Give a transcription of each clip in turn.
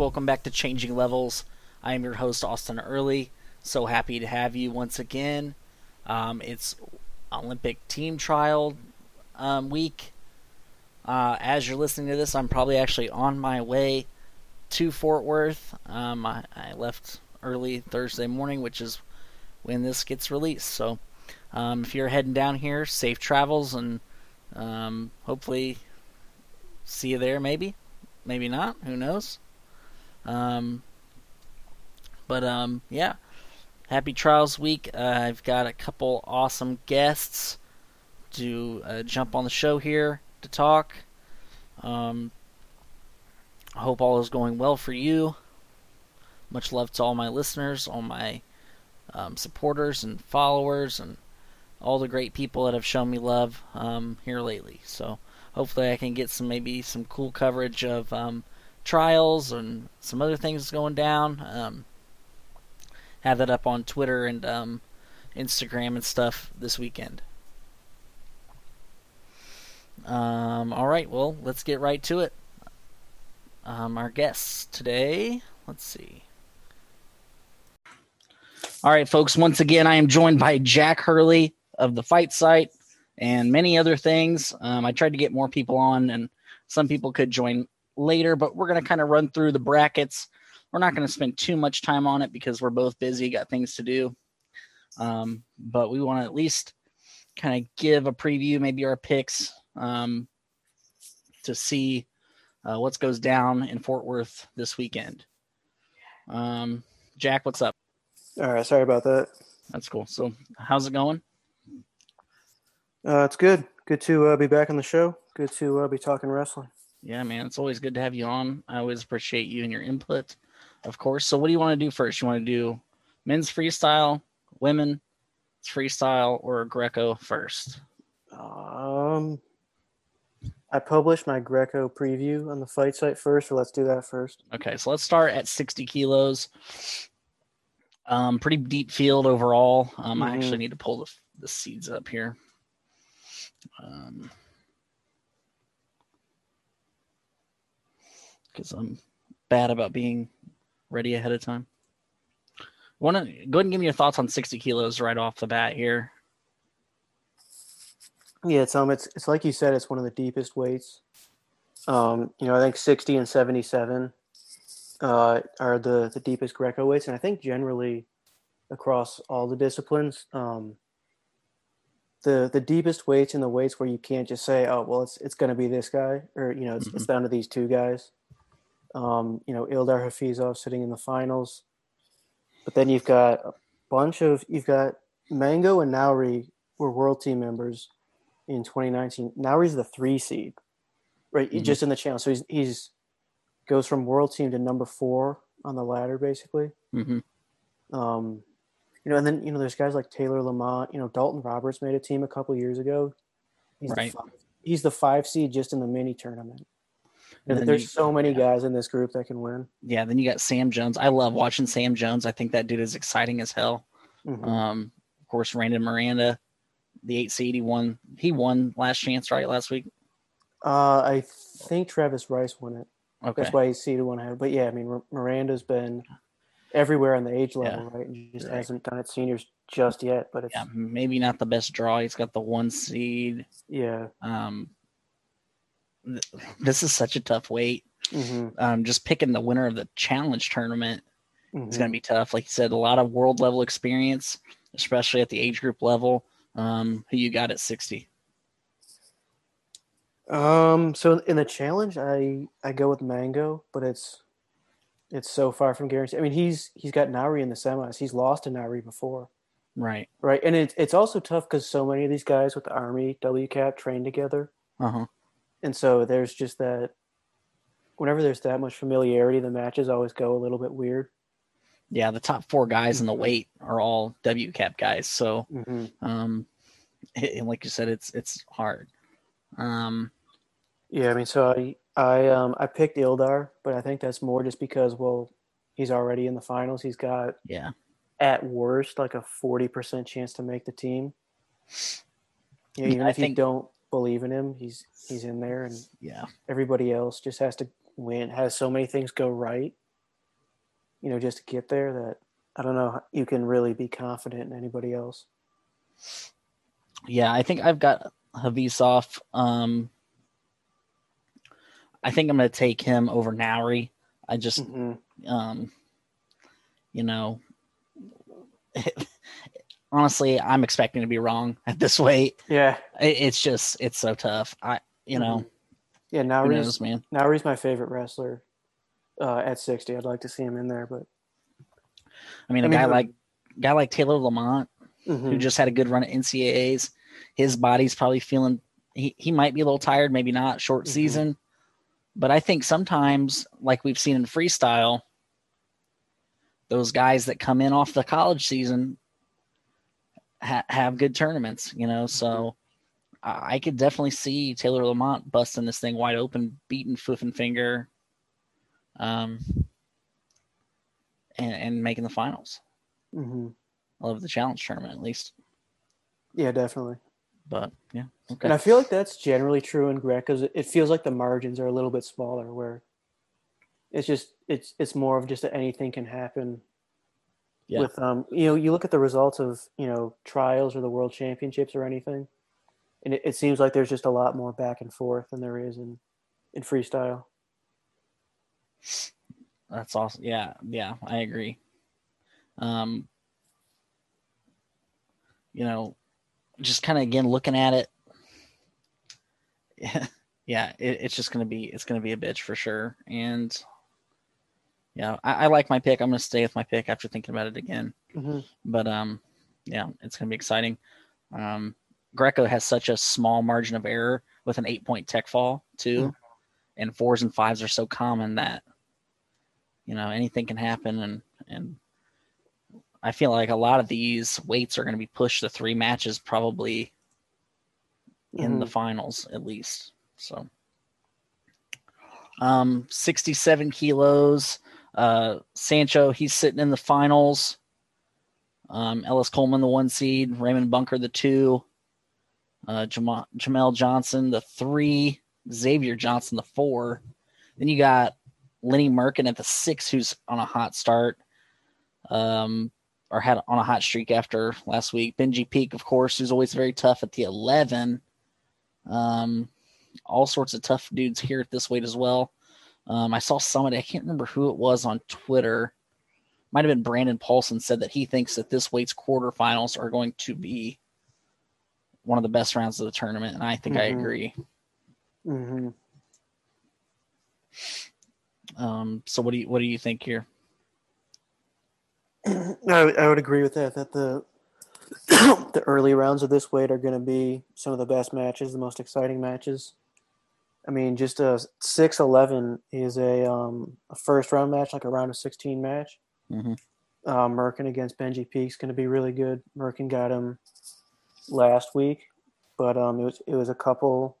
Welcome back to Changing Levels. I am your host, Austin Early. So happy to have you once again. Um, it's Olympic team trial um, week. Uh, as you're listening to this, I'm probably actually on my way to Fort Worth. Um, I, I, left early Thursday morning, which is when this gets released. So um, if you're heading down here, safe travels and um, hopefully see you there. Maybe, maybe not. Who knows? Um, but um, yeah, happy Trials Week. Uh, I've got a couple awesome guests to uh, jump on the show here to talk. Um, I hope all is going well for you. Much love to all my listeners, all my um, supporters and followers, and all the great people that have shown me love um, here lately. So hopefully, I can get some maybe some cool coverage of um, trials and some other things going down. Um, have that up on Twitter and um, Instagram and stuff this weekend. Um, all right, well, let's get right to it. Um, our guests today, let's see. All right, folks, once again, I am joined by Jack Hurley of the Fight Site and many other things. Um, I tried to get more people on, and some people could join later, but we're going to kind of run through the brackets. We're not going to spend too much time on it because we're both busy, got things to do. Um, but we want to at least kind of give a preview, maybe our picks, um, to see uh, what goes down in Fort Worth this weekend. Um, Jack, what's up? All right, sorry about that. That's cool. So, how's it going? Uh, it's good. Good to uh, be back on the show. Good to uh, be talking wrestling. Yeah, man, it's always good to have you on. I always appreciate you and your input, of course. So, what do you want to do first? You want to do men's freestyle, women freestyle, or Greco first? Um, I published my Greco preview on the fight site first, so let's do that first. Okay, so let's start at 60 kilos. Um, pretty deep field overall. Um, mm-hmm. I actually need to pull the, the seeds up here. Um, because I'm bad about being ready ahead of time. Want to go ahead and give me your thoughts on 60 kilos right off the bat here. Yeah, it's um, it's it's like you said, it's one of the deepest weights. Um, you know, I think 60 and 77 uh, are the the deepest Greco weights, and I think generally across all the disciplines, um, the the deepest weights and the weights where you can't just say, oh, well, it's it's going to be this guy, or you know, it's, mm-hmm. it's down to these two guys. Um, you know, Ildar Hafizov sitting in the finals, but then you've got a bunch of you've got Mango and Nowry were world team members in 2019. Now the three seed, right? Mm-hmm. Just in the channel. So he's he's goes from world team to number four on the ladder, basically. Mm-hmm. Um, you know, and then you know, there's guys like Taylor Lamont. You know, Dalton Roberts made a team a couple years ago. He's right. The five, he's the five seed just in the mini tournament. And there's you, so many yeah. guys in this group that can win. Yeah, then you got Sam Jones. I love watching Sam Jones. I think that dude is exciting as hell. Mm-hmm. Um, of course, Randon Miranda the eight seed. He won. He won last chance, right? Last week. Uh, I think Travis Rice won it. Okay. That's why he's seeded one ahead. But yeah, I mean Miranda's been everywhere on the age level, yeah. right? And he just right. hasn't done it seniors just yet. But it's yeah, maybe not the best draw. He's got the one seed. Yeah. Um. Th- this is such a tough weight. Mm-hmm. Um, just picking the winner of the challenge tournament mm-hmm. is going to be tough. Like you said, a lot of world level experience, especially at the age group level. Um, who you got at 60? Um, so in the challenge, I I go with Mango, but it's it's so far from guaranteed. I mean, he's he's got Nowry in the semis. He's lost to Nowry before. Right. Right, and it's it's also tough because so many of these guys with the Army WCAP train together. Uh huh. And so there's just that. Whenever there's that much familiarity, the matches always go a little bit weird yeah, the top four guys in the weight are all WCAP guys. So, mm-hmm. um, and like you said, it's it's hard. Um, yeah, I mean, so I I um I picked Ildar, but I think that's more just because well, he's already in the finals. He's got yeah, at worst like a forty percent chance to make the team. Yeah, even I if think, you don't believe in him, he's he's in there, and yeah, everybody else just has to win has so many things go right. You know, just to get there that I don't know you can really be confident in anybody else. Yeah, I think I've got Hafizov. Um, I think I'm going to take him over Nowry. I just, Mm-hmm. um, you know, honestly, I'm expecting to be wrong at this weight. Yeah, It, it's just, it's so tough. I, you know, yeah. Now who he's knows, man. now he's my favorite wrestler uh, at sixty. I'd like to see him in there, but I mean, I a mean, guy who- like guy like Taylor Lamont, who Mhm. just had a good run at NCAAs, his body's probably feeling. He he might be a little tired, maybe not. Short Mhm. season, but I think sometimes, like we've seen in freestyle, those guys that come in off the college season ha- have good tournaments. You know, so. I I could definitely see Taylor Lamont busting this thing wide open, beating foof and Finger, um, and, and making the finals Mhm. love the challenge tournament at least. yeah, definitely. But yeah, okay. And. I feel like that's generally true in Greg because it feels like the margins are a little bit smaller, where it's just it's it's more of just that anything can happen. Yeah. With um, you know, you look at the results of you know trials or the world championships or anything, and it, it seems like there's just a lot more back and forth than there is in in freestyle. That's awesome. Yeah, yeah, I agree. Um, you know, just kind of again looking at it. Yeah, it, it's just gonna be it's gonna be a bitch for sure. And yeah, I, I like my pick. I'm gonna stay with my pick after thinking about it again. Mm-hmm. But um, yeah, it's gonna be exciting. Um, Greco has such a small margin of error with an eight point tech fall too, Mhm. and fours and fives are so common that you know anything can happen, and and I feel like a lot of these weights are going to be pushed to three matches probably in the finals at least. So, um, 67 kilos. Uh, Sancho, he's sitting in the finals. Um, Ellis Coleman, the one seed. Raymond Bunker, the two. Uh, Jama- Jamel Johnson, the three. Xavier Johnson, the four. Then you got Lenny Merkin at the six, who's on a hot start. Um, or had on a hot streak after last week. Benji Peak, of course, who's always very tough at the 11. Um, all sorts of tough dudes here at this weight as well. Um, I saw somebody, I can't remember who it was on Twitter. Might have been Brandon Paulson said that he thinks that this weight's quarterfinals are going to be one of the best rounds of the tournament, and I think I Mhm. agree. Mm-hmm. Um, so what do you what do you think here? I, I would agree with that. That the the early rounds of this weight are going to be some of the best matches, the most exciting matches. I mean, just a six eleven is a um, a first round match, like a round of sixteen match. Mhm. Uh, Merkin against Benji Peak's going to be really good. Merkin got him last week, but um, it was it was a couple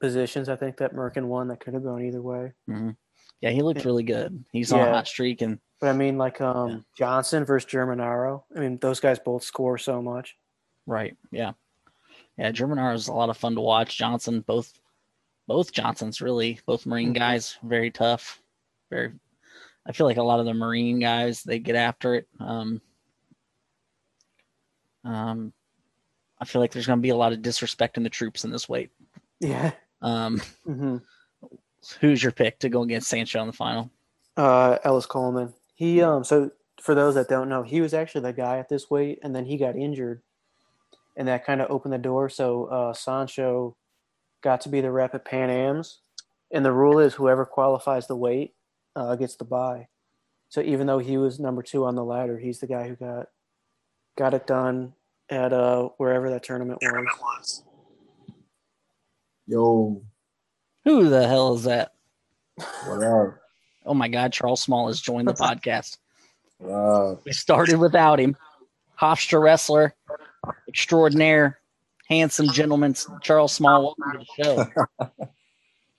positions I think that Merkin won that could have gone either way. Yeah, he looked really good. He's on a hot streak, and But I mean, like um, Yeah. Johnson versus Germanaro. I mean, those guys both score so much. Right. Yeah. Yeah. Germanar is a lot of fun to watch. Johnson, both, both Johnsons really, both Marine Mhm. guys, very tough. Very. I feel like a lot of the Marine guys they get after it. Um, um, I feel like there's going to be a lot of disrespect in the troops in this weight. Yeah. Um, hmm who's your pick to go against Sancho in the final? Uh, Ellis Coleman. He um. So for those that don't know, he was actually the guy at this weight, and then he got injured, and that kind of opened the door. So uh, Sancho got to be the rep at Pan Am's, and the rule is whoever qualifies the weight uh, gets the buy. So even though he was number two on the ladder, he's the guy who got got it done at uh wherever that tournament was. Yo, Who the hell is that? what up? Oh my God, Charles Small has joined the podcast. What up? We started without him. Hofstra wrestler, extraordinaire, handsome gentleman, Charles Small. Welcome to the show.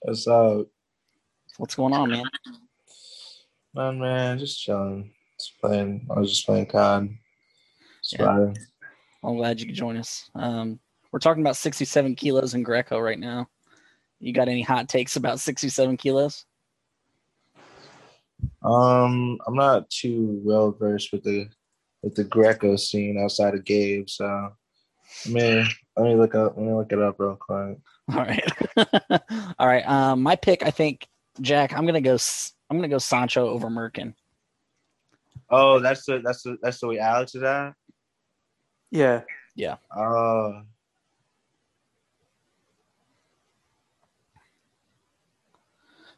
What's up? What's going on, man? Man, man, just chilling. Just playing. I was just playing COD. Yeah. I'm glad you could join us. Um, we're talking about 67 kilos in Greco right now. You got any hot takes about 67 kilos? Um, I'm not too well versed with the with the Greco scene outside of Gabe, so I mean, let me look up. Let me look it up real quick. All right, all right. Um, my pick, I think, Jack. I'm gonna go. I'm gonna go Sancho over Merkin. Oh, that's the that's the that's the way Alex is at. Yeah. Yeah. Oh,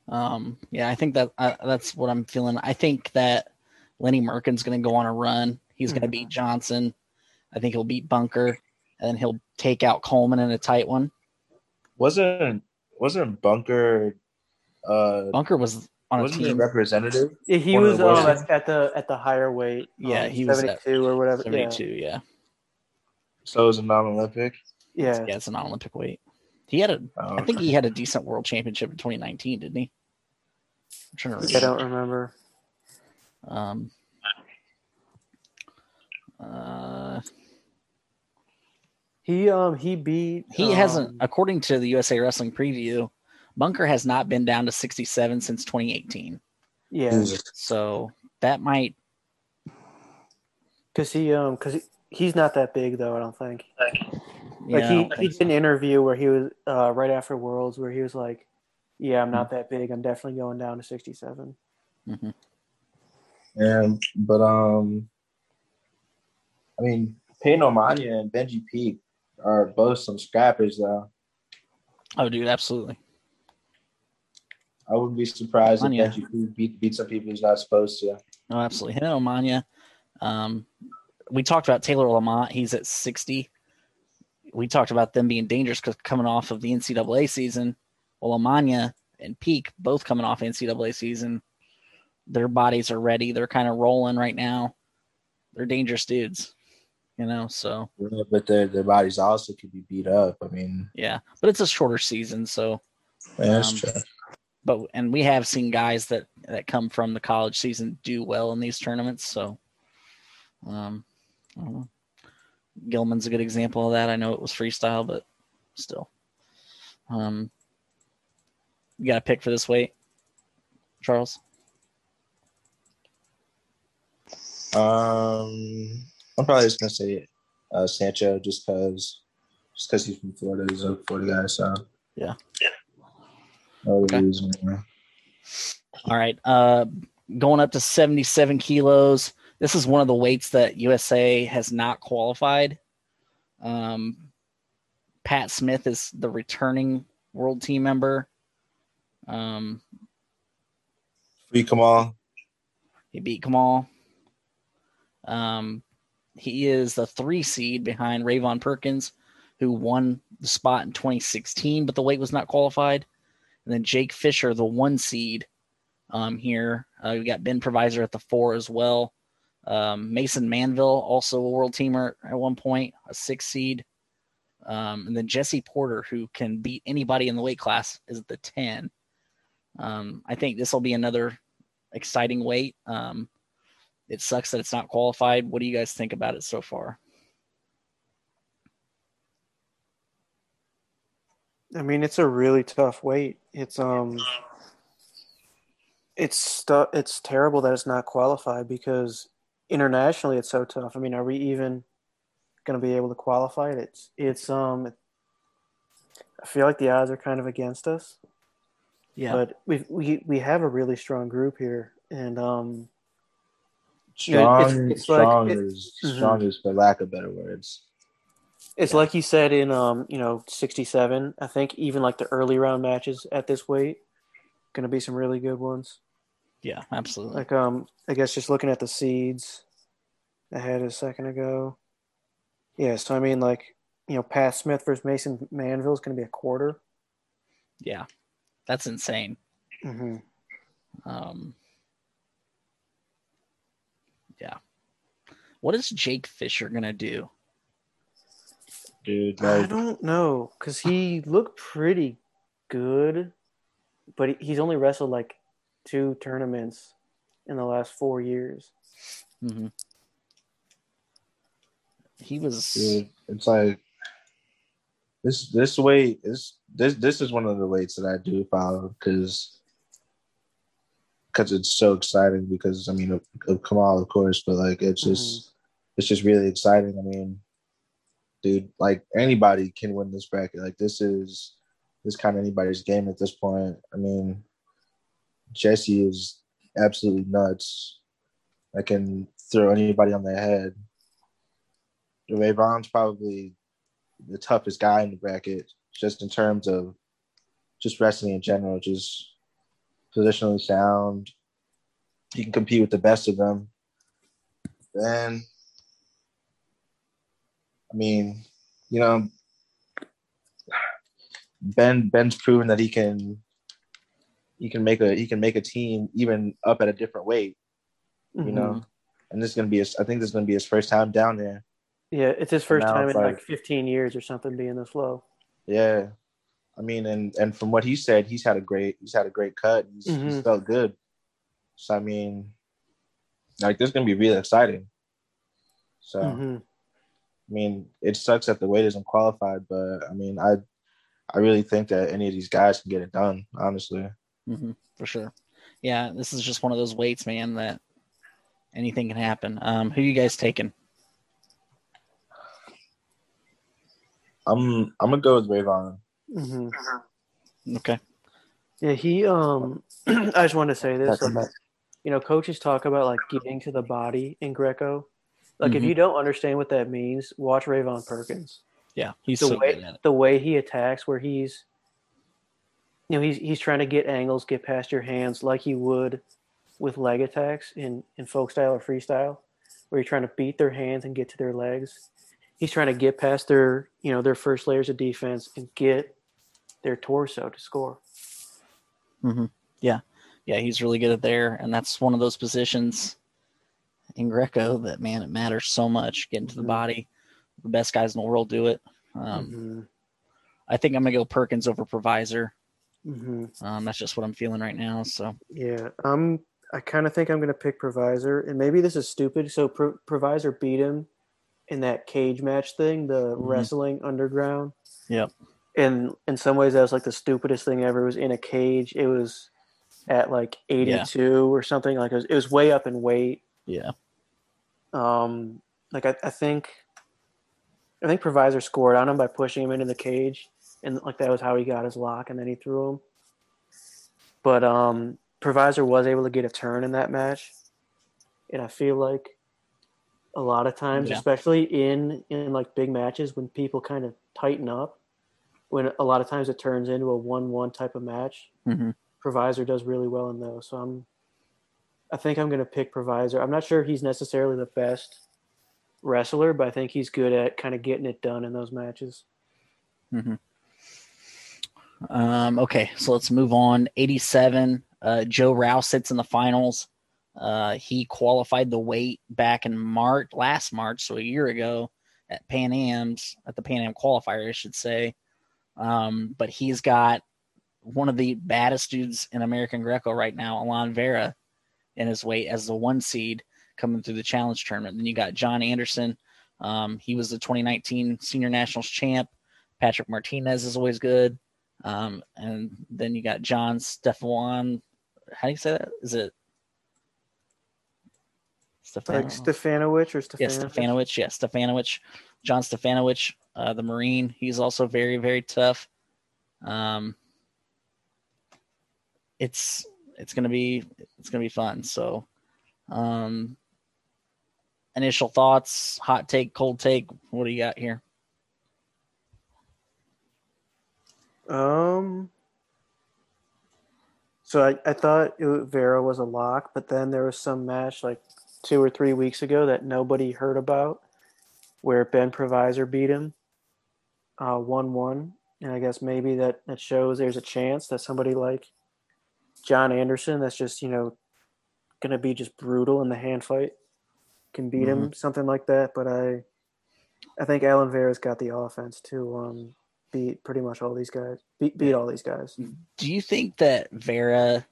Um, yeah, I think that uh, that's what I'm feeling. I think that Lenny Merkin's going to go on a run. He's going to beat Johnson. I think he'll beat Bunker, and then he'll take out Coleman in a tight one. wasn't wasn't Bunker? Uh, Bunker was on a wasn't he a team. representative? Yeah, he was the um, at, at the at the higher weight. Yeah, um, he was 72 or whatever. Yeah. 72, yeah. So it was a non-Olympic. Yeah. Yeah, it's non Olympic weight. He had a, Oh, I think he had a decent world championship in 2019, didn't he? I'm trying to I don't remember. Um, uh, He um he beat he um, hasn't, according to the USA Wrestling preview, Bunker has not been down to 67 since 2018. Yeah, So that might, because he um because he, he's not that big though. I don't think. yeah, Like he, don't he think did an interview where he was uh right after Worlds where he was like, "Yeah, I'm not that big. I'm definitely going down to 67." so. Mhm. And but um, I mean, Peyton Omania and Benji Peak are both some scrappers though. Oh, dude, absolutely. I wouldn't be surprised Mania. if Peak beat, beat some people he's not supposed to. No, absolutely. Him and Omania. Um, we talked about Taylor Lamont. He's at 60. We talked about them being dangerous because coming off of the NCAA season. Well, Omania and Peak both coming off NCAA season. Their bodies are ready. They're kind of rolling right now. They're dangerous dudes, you know. So Yeah, But their their bodies also could be beat up. I mean, yeah, but it's a shorter season, so yeah, that's Um, true. but and we have seen guys that that come from the college season do well in these tournaments. So, um, I don't know. Gilman's a good example of that. I know it was freestyle, but still, um, you got a pick for this weight, Charles? Um, I'm probably just gonna say uh, Sancho just because just because he's from Florida. He's a Florida guy, so Yeah. No Okay. reason, yeah. All right, uh, going up to seventy-seven kilos. This is one of the weights that USA has not qualified. Um, Pat Smith is the returning world team member. Um, Free Kamal. he beat Kamal. Um, he is the three seed behind RaVaughn Perkins, who won the spot in 2016, but the weight was not qualified. And then Jake Fisher, the one seed um, here. Uh, we got Ben Provisor at the four as well. Um, Mason Manville, also a world teamer at one point, a six seed. Um, and then Jesse Porter, who can beat anybody in the weight class, is the 10. Um, I think this will be another exciting weight. Um, it sucks that it's not qualified. What do you guys think about it so far? I mean, it's a really tough weight. It's um, it's stu- It's terrible that it's not qualified because internationally it's so tough. I mean, are we even going to be able to qualify it? It's it's um. I feel like the odds are kind of against us, Yeah, but we we we have a really strong group here, and um, Strong, it's- it's like- strong it- is Mhm. strong is for lack of better words. It's Yeah. like you said in um, you know, 67. I think even like the early round matches at this weight going to be some really good ones. yeah, absolutely. Like um, I guess just looking at the seeds I had a second ago. Yeah, so I mean like, you know, Pat Smith versus Mason Manville is going to be a quarter. yeah, that's insane. hmm Um, yeah. What is Jake Fisher gonna do? Dude, I don't know cuz he looked pretty good, but he's only wrestled like two tournaments in the last 4 years. hmm He was. dude, it's like this this weight is this this is one of the weights that I do follow because because it's so exciting. Because I mean, of, of Kamal, of course, but like it's just Mhm. it's just really exciting. I mean, dude, like anybody can win this bracket. Like this is this kind of anybody's game at this point. I mean, Jesse is absolutely nuts. I can throw anybody on their head. RaVaughn's probably the toughest guy in the bracket, just in terms of just wrestling in general, just positionally sound. He can compete with the best of them. Then, I mean, you know, Ben Ben's proven that he can he can make a he can make a team even up at a different weight, you Mhm. know. And this is gonna be his, I think this is gonna be his first time down there. Yeah, it's his first time in like- like 15 years or something being this low. Yeah. I mean, and and from what he said, he's had a great he's had a great cut. He's, he's Mhm. felt good. So I mean, like this is gonna be really exciting. So Mhm. I mean, it sucks that the weight isn't qualified, but I mean, I I really think that any of these guys can get it done. Honestly, hmm for sure. Yeah, this is just one of those weights, man, that anything can happen. Um, who you guys taking? I'm I'm gonna go with RaVaughn. Mhm. Okay. Yeah, he um I just wanted to say this like, you know, coaches talk about like getting to the body in Greco. Like if Mhm. you don't understand what that means, watch RaVaughn Perkins. Yeah, he's The so way good at it. the way he attacks where he's you know, he's he's trying to get angles, get past your hands like you would with leg attacks in, in folk style or freestyle, where you're trying to beat their hands and get to their legs. He's trying to get past their you know, their first layers of defense and get their torso to score. Mm-hmm. Yeah, yeah, he's really good at there, and that's one of those positions in Greco that man, it matters so much getting to the Mhm. body. The best guys in the world do it. Um, Mhm. I think I'm gonna go Perkins over Provisor. Mhm. Um, that's just what I'm feeling right now. So Yeah, I'm. I kind of think I'm going to pick Provisor, and maybe this is stupid. So Pro- Provisor beat him in that cage match thing, the wrestling underground. Yep. And in some ways, that was like the stupidest thing ever. It was in a cage. It was at like 82 or something. Like it was, it was way up in weight. yeah, Um, like I, I think, I think Provisor scored on him by pushing him into the cage, and like that was how he got his lock, and then he threw him. But um, Provisor was able to get a turn in that match, and I feel like a lot of times, Yeah. especially in in like big matches, when people kind of tighten up, when a lot of times it turns into a one-one type of match, hmm Provisor does really well in those. So I'm, I think I'm going to pick Provisor. I'm not sure he's necessarily the best wrestler, but I think he's good at kind of getting it done in those matches. Um, okay, so let's move on. 87. Uh, Joe Rouse sits in the finals. Uh, he qualified the weight back in March, last March, so a year ago at Pan Am's, at the Pan Am qualifier, I should say. Um, but he's got one of the baddest dudes in American Greco right now, Alan Vera, in his weight as the one seed coming through the challenge tournament. Then you got John Anderson. Um, he was the 2019 Senior Nationals champ. Patrick Martinez is always good. Um, and then you got John Stefan. How do you say that? Is it Stefan? Like Stefanowicz or yeah, Stefanowicz. Stefanowicz. Yeah, Stefanowicz. John Stefanowicz, uh, the Marine. He's also very, very tough. Um, it's it's gonna be it's gonna be fun. So, um, initial thoughts, hot take, cold take. What do you got here? Um. So I, I thought Vera was a lock, but then there was some match like two or three weeks ago that nobody heard about, where Ben Provisor beat him, uh, one one, and I guess maybe that that shows there's a chance that somebody like John Anderson, that's just you know, gonna be just brutal in the hand fight, can beat him, something like that. But I, I think Alan Vera's got the offense to um beat pretty much all these guys. Beat beat all these guys. Do you think that Vera,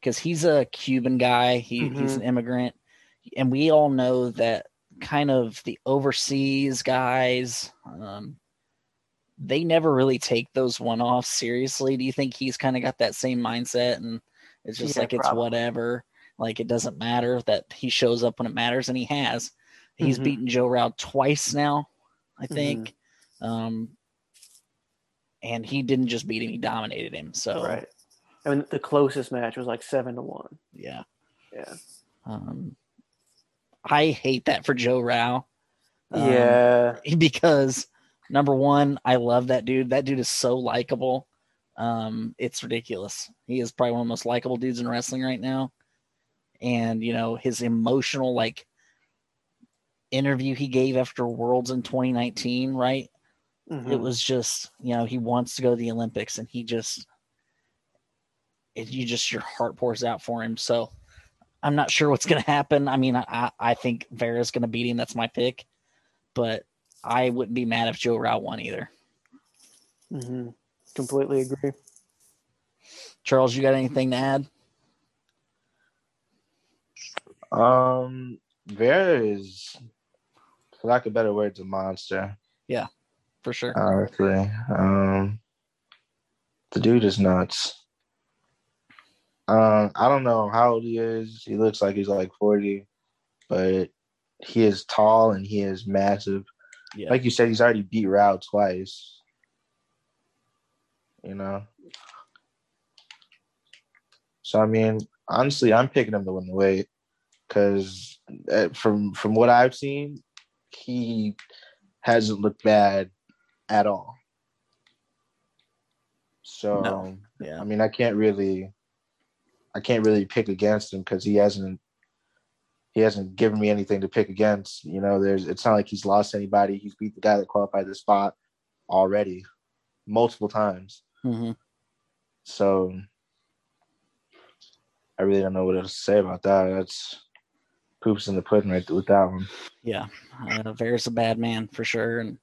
because he's a Cuban guy, he, he's an immigrant, and we all know that kind of the overseas guys, um, they never really take those one offs seriously. Do you think he's kind of got that same mindset and It's just Yeah, like it's probably. whatever. Like it doesn't matter that he shows up when it matters, and he has. He's Mhm. beaten Joe Rau twice now, I Mm-hmm. think. Um, and he didn't just beat him; he dominated him. So Right. I mean, the closest match was like seven to one. yeah. Yeah. Um, I hate that for Joe Rau. Um, yeah. because number one, I love that dude. That dude is so likable. Um, it's ridiculous. He is probably one of the most likable dudes in wrestling right now. And you know his emotional like interview he gave after Worlds in 2019, right? Mhm. It was just you know he wants to go to the Olympics, and he just it, you just your heart pours out for him. So I'm not sure what's going to happen. I mean, I I think Vera's going to beat him. That's my pick, but I wouldn't be mad if Joe Rau won either. Mm-hmm. Completely agree. Charles, you got anything to add? Um, Vera is, for lack of better words, a monster. Yeah, for sure. Honestly, um, the dude is nuts. Um, I don't know how old he is. He looks like he's like forty, but he is tall and he is massive. Yeah. Like you said, he's already beat Rau twice. You know. So I mean, honestly, I'm picking him to win the weight because uh, from from what I've seen, he hasn't looked bad at all. So No. yeah. I mean, I can't really, I can't really pick against him because he hasn't, he hasn't given me anything to pick against. You know, there's, it's not like he's lost anybody. He's beat the guy that qualified the spot already, multiple times. hmm So I really don't know what else to say about that. That's poops in the pudding right with that one. Yeah. Uh, Vera's a bad man for sure. And,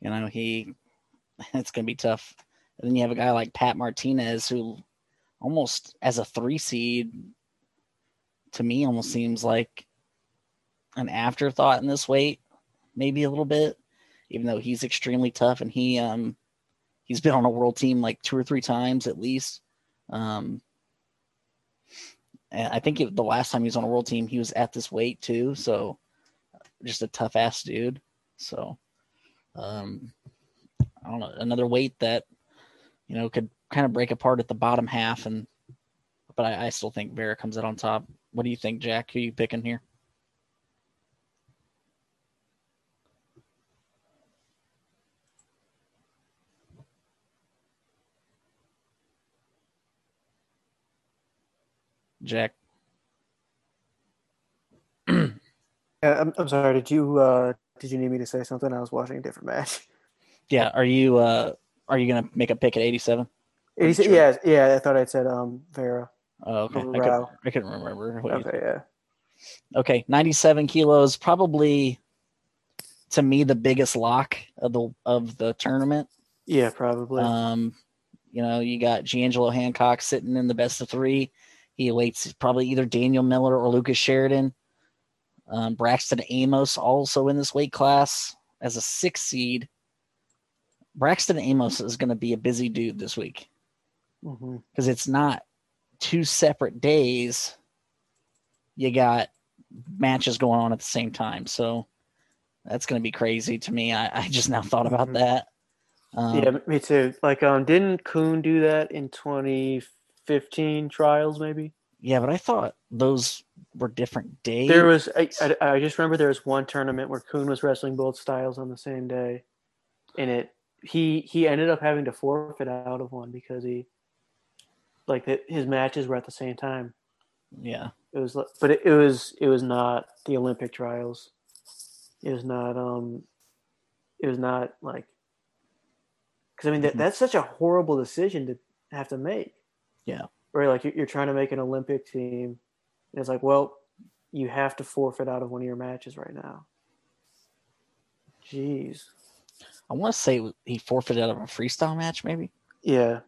you know, he, it's going to be tough. And then you have a guy like Pat Martinez who almost as a three seed to me almost seems like an afterthought in this weight, maybe a little bit, even though he's extremely tough and he, um, he's been on a world team like two or three times at least. Um, I think it, the last time he was on a world team, he was at this weight too. So just a tough ass dude. So, um, I don't know, another weight that, you know, could kind of break apart at the bottom half. And, but I, I still think Vera comes out on top. What do you think, Jack? Who you picking here? Jack. Uh, I'm, I'm sorry. Did you uh, did you need me to say something? I was watching a different match. Yeah. Are you, uh, are you going to make a pick at 87? He said, Sure. Yeah, yeah. I thought I'd said um Vera. Oh, okay. I, could, Rau. I couldn't remember. Okay, yeah. Okay, 97 kilos, probably to me the biggest lock of the of the tournament. Yeah, probably. Um, you know, you got G'Angelo Hancock sitting in the best of three. He awaits probably either Daniel Miller or Lucas Sheridan. Um, Braxton Amos also in this weight class as a six seed. Braxton Amos is going to be a busy dude this week because it's not two separate days. You got matches going on at the same time, so that's going to be crazy to me. I, I just now thought about Mhm. that. Um, yeah, me too. Like, um, didn't Coon do that in 2015 trials? Maybe yeah, but I thought those were different days. there was. I, I, I just remember there was one tournament where Coon was wrestling both styles on the same day, and it he he ended up having to forfeit out of one because he like the, his matches were at the same time. yeah, It was, but it, it was it was not the Olympic trials. It was not um, it was not like because I mean that, Mhm. that's such a horrible decision to have to make. Yeah. Right, like you're, you're trying to make an Olympic team, and it's like, well, you have to forfeit out of one of your matches right now. Jeez. I want to say he forfeited out of a freestyle match, maybe. Yeah.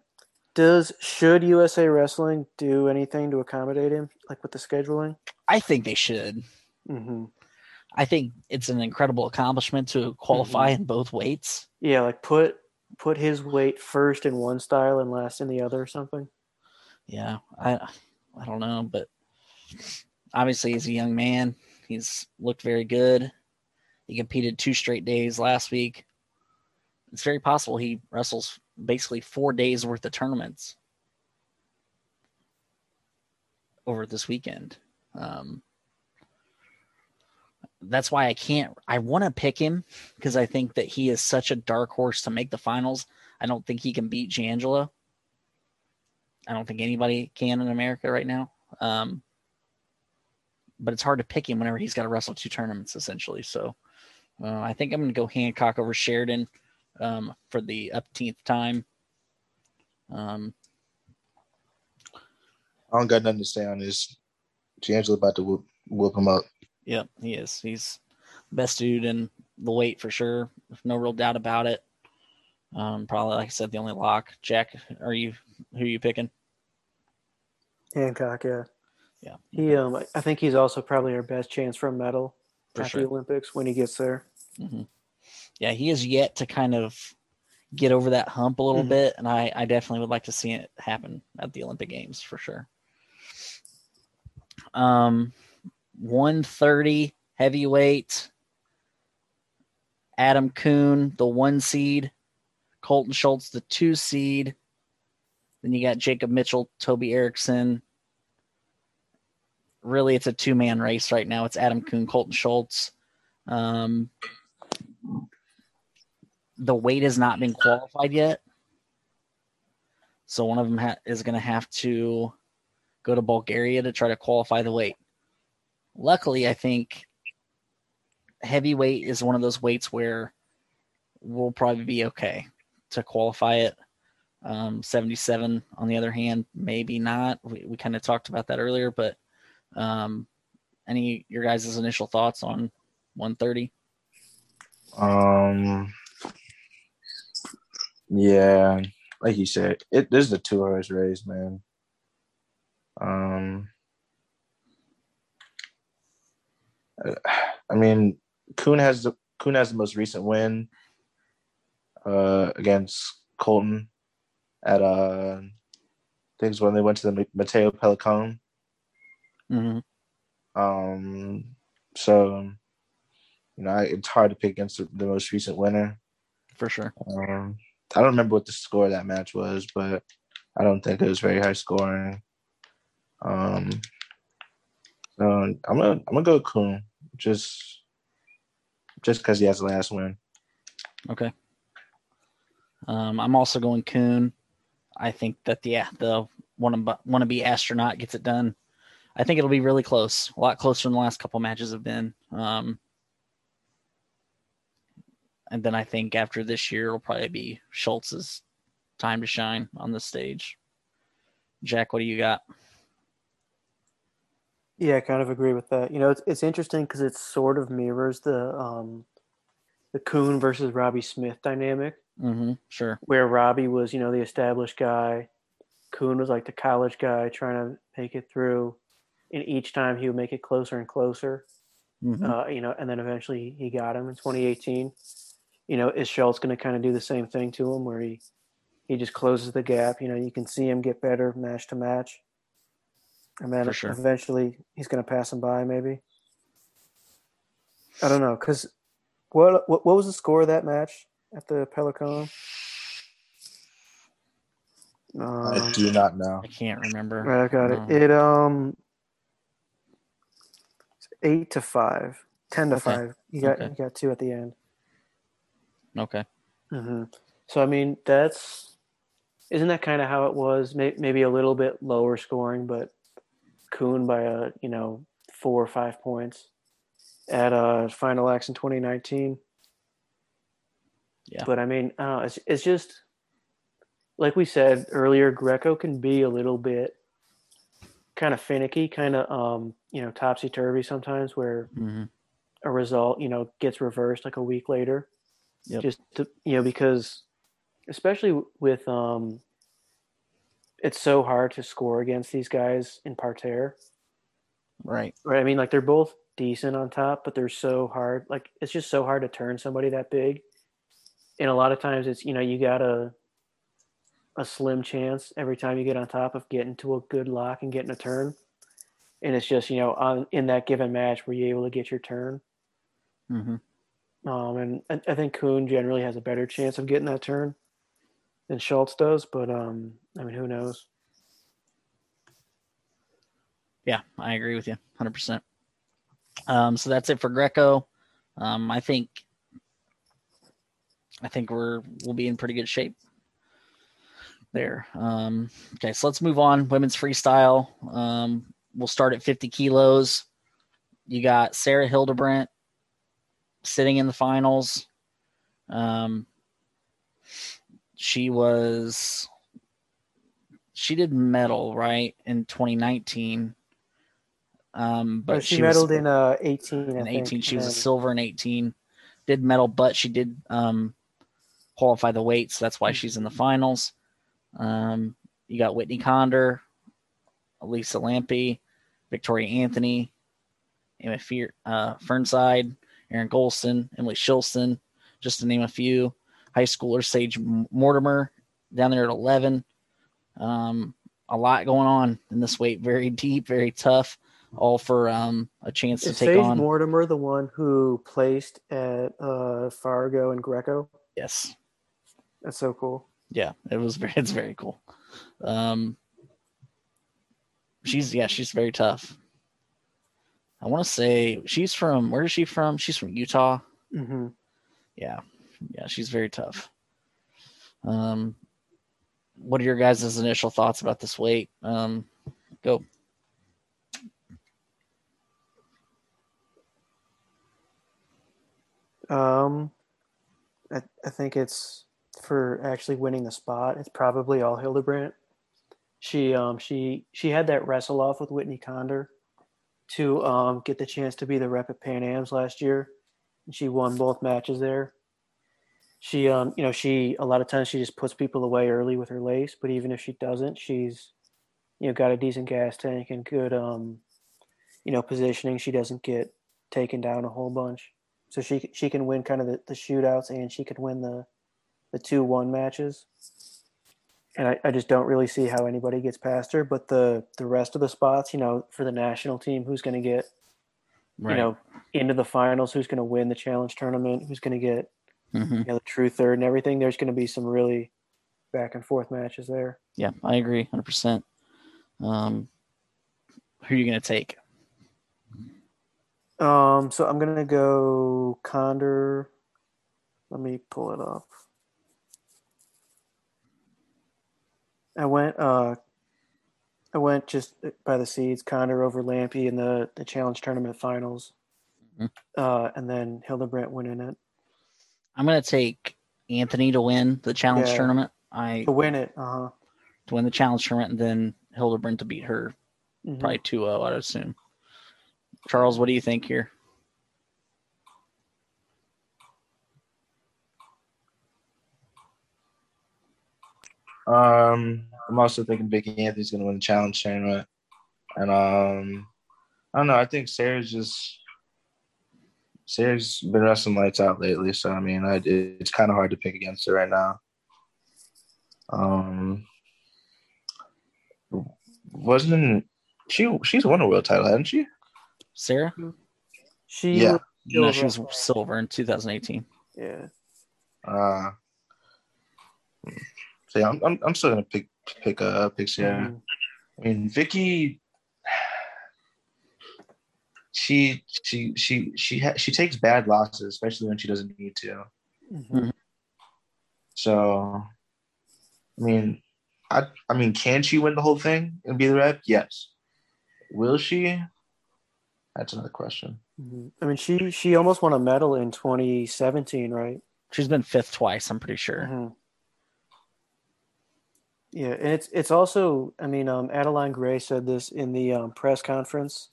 Does should USA Wrestling do anything to accommodate him, like with the scheduling? I think they should. Mm-hmm. I think it's an incredible accomplishment to qualify in both weights. Yeah, like put put his weight first in one style and last in the other or something. Yeah, I I don't know, but obviously he's a young man. He's looked very good. He competed two straight days last week. It's very possible he wrestles basically four days worth of tournaments over this weekend. Um, that's why I can't. I want to pick him because I think that he is such a dark horse to make the finals. I don't think he can beat G'Angelo. I don't think anybody can in America right now. Um, but it's hard to pick him whenever he's got to wrestle two tournaments essentially. So uh, I think I'm going to go Hancock over Sheridan um, for the upteenth time. Um, I don't got nothing to say on this. G'Angelo about to whoop, whoop him up. Yep, he is. He's the best dude in the weight for sure. No real doubt about it. Um, probably, like I said, the only lock. Jack, are you who are you picking? Hancock, yeah. Yeah. He um I think he's also probably our best chance for a medal For at sure. the Olympics when he gets there. hmm Yeah, he is yet to kind of get over that hump a little Mhm. bit, and I, I definitely would like to see it happen at the Olympic Games for sure. Um, one thirty heavyweight. Adam Coon, the one seed. Colton Schultz, the two seed. Then you got Jacob Mitchell, Toby Erickson. Really, it's a two man race right now. It's Adam Coon, Colton Schultz. Um, the weight has not been qualified yet. So one of them ha- is going to have to go to Bulgaria to try to qualify the weight. Luckily, I think heavyweight is one of those weights where we'll probably be okay to qualify it. Um, 77, on the other hand, maybe not. We, we kind of talked about that earlier, but um, any your guys' initial thoughts on 130? Um, yeah, like you said, it this is a two horse race, man. Um, I mean, Coon has the Coon has the most recent win uh, against Colton at uh, it's when they went to the Matteo Pellicone. Mm-hmm. Um, so you know, I, it's hard to pick against the, the most recent winner. For sure. Um, I don't remember what the score of that match was, but I don't think it was very high scoring. Um, so I'm gonna I'm gonna go Coon just just because he has the last win. Okay. Um, I'm also going Coon. I think that the the wanna be astronaut gets it done. I think it'll be really close, a lot closer than the last couple matches have been. Um, and then I think after this year, it'll probably be Schultz's time to shine on the stage. Jack, what do you got? Yeah, I kind of agree with that. You know, it's it's interesting because it sort of mirrors the um the Coon versus Robbie Smith dynamic, Mm-hmm. Sure. where Robbie was, you know, the established guy, Coon was like the college guy trying to make it through, and each time he would make it closer and closer. Mhm. Uh, you know, and then eventually he got him in 2018. You know, is Schultz going to kind of do the same thing to him, where he he just closes the gap? You know, you can see him get better match to match, and then sure. eventually he's going to pass him by. Maybe I don't know, because what, what what was the score of that match at the Pellicone? I Um, do not know. I can't remember. Right, I got Um, it. It um, it's eight to five, ten to Okay. five. You got Okay. you got two at the end. Okay. Mm-hmm. So I mean, that's isn't that kind of how it was? May, maybe a little bit lower scoring, but Coon by a you know four or five points at uh Final X in 2019. Yeah. But I mean, uh, it's it's just like we said earlier. Greco can be a little bit kind of finicky, kind of um you know topsy turvy sometimes, where hmm a result you know gets reversed like a week later Yep. just to you know because especially with um it's so hard to score against these guys in parterre Right. right i mean like they're both decent on top but they're so hard like it's just so hard to turn somebody that big and a lot of times it's you know you gotta a slim chance every time you get on top of getting to a good lock and getting a turn. And it's just, you know, on in that given match were you able to get your turn. mm-hmm. Um, and I, I think Coon generally has a better chance of getting that turn than Schultz does, but um, I mean, who knows? Yeah, I agree with you 100%. Um, so that's it for Greco. Um, I think I think we're we'll be in pretty good shape there. Um, okay, so let's move on. Women's freestyle. Um, we'll start at 50 kilos. You got Sarah Hildebrandt sitting in the finals. Um, she was she did medal right in 2019. Um, but But she, she was- medaled in uh 18. I in think, 18. She was a silver in 18. Did medal, but she did um, qualify the weights. so that's why she's in the finals. Um, you got Whitney Conder, Lisa Lampe, Victoria Anthony, Emma Fear, uh, Fearnside, Erin Golston, Emily Shilson, just to name a few. High schooler Sage Mortimer down there at 11. Um, a lot going on in this weight. Very deep, very tough. All for um, a chance to Is take Sage on. Mortimer the one who placed at uh, Fargo and Greco? Yes. That's so cool. Yeah, it was very it's very cool. Um she's yeah, she's very tough. I want to say she's from where is she from? She's from Utah. hmm Yeah. Yeah, she's very tough. Um what are your guys' initial thoughts about this weight? Um go. Um, I, I think it's for actually winning the spot. It's probably all Hildebrandt. She um she she had that wrestle off with Whitney Conder to um get the chance to be the rep at Pan Am's last year. She won both matches there. She um you know she a lot of times she just puts people away early with her lace, but even if she doesn't, she's you know got a decent gas tank and good um you know positioning. She doesn't get taken down a whole bunch so she she can win kind of the, the shootouts and she could win the the two one matches and I, I just don't really see how anybody gets past her but the the rest of the spots you know for the national team who's going to get Right. you know into the finals who's going to win the challenge tournament who's going to get Mhm. you know the true third and everything there's going to be some really back and forth matches there Yeah, I agree 100%. Um who are you going to take? um so i'm going to go Conder let me pull it up I went uh I went just by the seeds, Conder over Lampe in the, the challenge tournament finals. Mhm. Uh and then Hildebrandt winning it. I'm going to take Anthony to win the challenge Yeah. tournament. I To win it, uh-huh. to win the challenge tournament and then Hildebrandt to beat her Mhm. probably 2-0 I'd assume. Charles, what do you think here? Um, I'm also thinking Vicky Anthony's gonna win the challenge tournament, and um, I don't know. I think Sarah's just Sarah's been wrestling lights out lately, so I mean, I, it's kind of hard to pick against her right now. Um, wasn't she? She's won a world title, hasn't she? Sarah? She Yeah. was No, she was silver. silver in 2018. Yeah. Uh, so yeah, I'm, I'm, I'm still gonna pick pick uh pick Sarah. Mhm. I mean, Vicky, she she she she ha- she takes bad losses, especially when she doesn't need to. Mhm. So, I mean, I I mean, can she win the whole thing and be the rep? Yes. Will she? That's another question. Mhm. I mean she she almost won a medal in 2017, right? She's been fifth twice, I'm pretty sure. Mhm. Yeah, and it's it's also I mean um, Adeline Gray said this in the um, press conference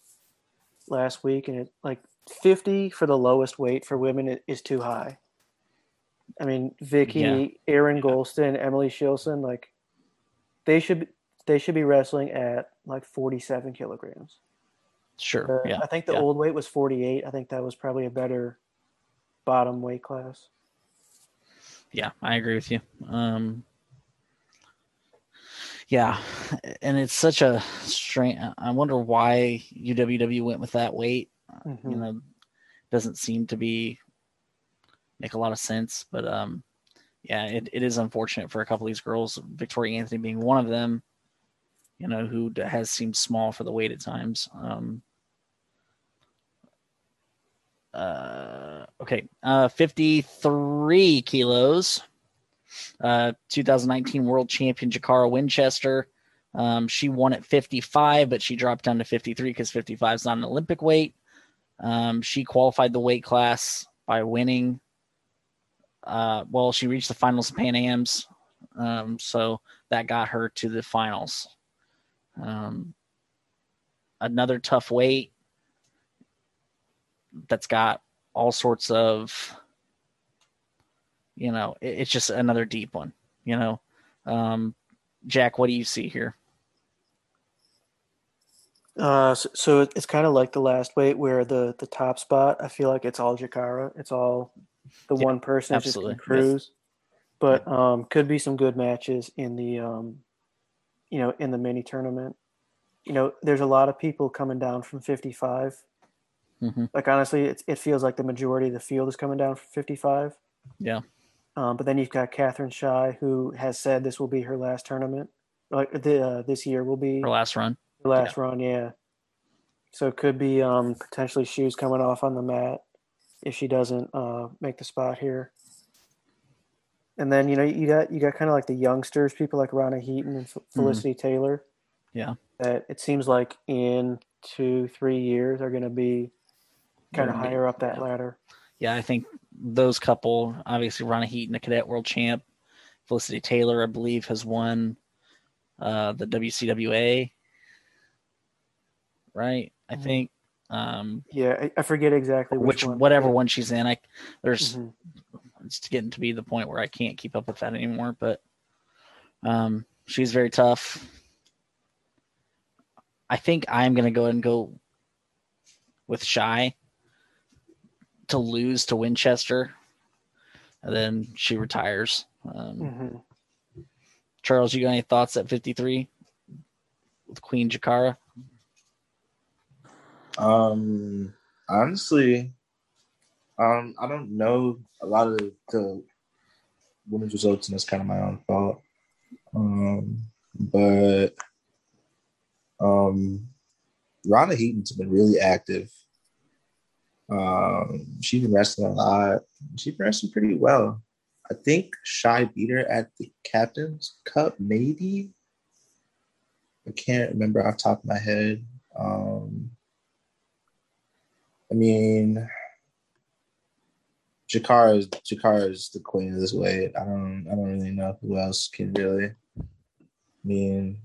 last week, and it like fifty for the lowest weight for women is too high. I mean Vicky, Yeah. Erin Golston, Emily Shilson, like they should they should be wrestling at like forty seven kilograms. Sure. Uh, yeah. I think the yeah. old weight was forty eight. I think that was probably a better bottom weight class. Yeah, I agree with you. Um, Yeah, and it's such a strange. I wonder why UWW went with that weight. Mhm. You know, doesn't seem to be make a lot of sense. But um, yeah, it, it is unfortunate for a couple of these girls. Victoria Anthony being one of them. You know, who has seemed small for the weight at times. Um, uh, okay, uh, fifty-three kilos. Uh, 2019 world champion Jakara Winchester. Um, she won at 55, but she dropped down to 53 because 55 is not an Olympic weight. Um, she qualified the weight class by winning. Uh, well, she reached the finals of Pan Am's, um, so that got her to the finals. Um, another tough weight that's got all sorts of, you know, it- it's just another deep one. You know, um, Jack, what do you see here? Uh, so, so it's kind of like the last weight where the the top spot. I feel like it's all Jakara. It's all the Yeah, one person just absolutely, can cruise. But um, could be some good matches in the um, you know, in the mini tournament. You know, there's a lot of people coming down from 55. Mhm. Like honestly, it it feels like the majority of the field is coming down from 55. Yeah. Um, but then you've got Katherine Shai, who has said this will be her last tournament. Like the uh, this year will be Her last run. her last run, yeah. So it could be um, potentially shoes coming off on the mat if she doesn't uh, make the spot here. And then you know you got you got kind of like the youngsters, people like Ronna Heaton and F- Felicity Taylor. Yeah. That it seems like in two three years are going to be kind of be- higher up that yeah. ladder. Yeah, I think those couple, obviously Ronna Heaton, the cadet world champ, Felicity Taylor, I believe, has won uh, the WCWA. Right, I Mhm. think. Um, Yeah, I, I forget exactly which, which one. whatever one she's in, I there's Mhm. it's getting to be the point where I can't keep up with that anymore. But um, she's very tough. I think I'm gonna go ahead and go with Shai to lose to Winchester, and then she retires. Um, Mhm. Charles, you got any thoughts at 53 with Queen Jakara? Um, honestly, um, I don't know a lot of the women's results, and that's kind of my own fault. Um, but um, Rhonda Heaton's been really active. Um, she's been wrestling a lot. She's been wrestling pretty well. I think Shai beat her at the Captain's Cup, maybe. I can't remember off top of my head. Um, I mean, Jakara is Jakara is the queen of this weight. I don't I don't really know who else can really. I mean,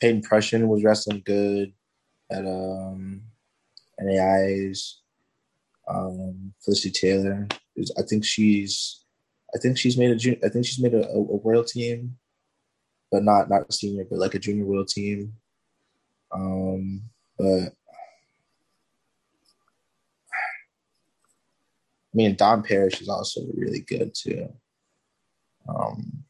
Peyton Prussian was wrestling good at um NAIs. Um, Felicity Taylor, I think she's, I think she's made a I think she's made a, a, a world team, but not not senior, but like a junior world team. Um, but I mean, Don Parrish is also really good too. Um,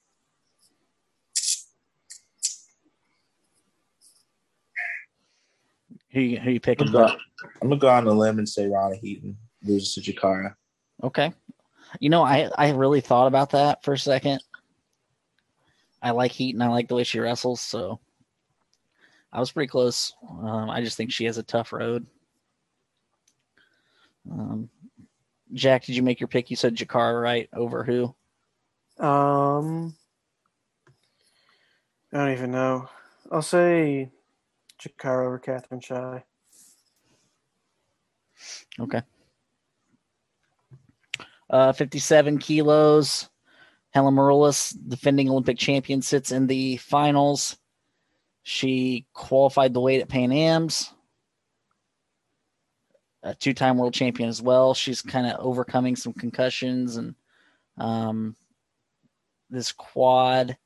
Who you, who you I'm, picking? gonna go, I'm gonna go on a limb and say Ronna Heaton loses to Jakara. Okay. You know, I I really thought about that for a second. I like Heat and I like the way she wrestles, so I was pretty close. Um, I just think she has a tough road. Um, Jack, did you make your pick? You said Jakara, right? Over who? Um, I don't even know. I'll say Jakara over Katherine Shai. Okay. Uh, 57 kilos. Helen Maroulis, defending Olympic champion, sits in the finals. She qualified the weight at Pan Am's. A two-time world champion as well. She's kind of overcoming some concussions and um, this quad.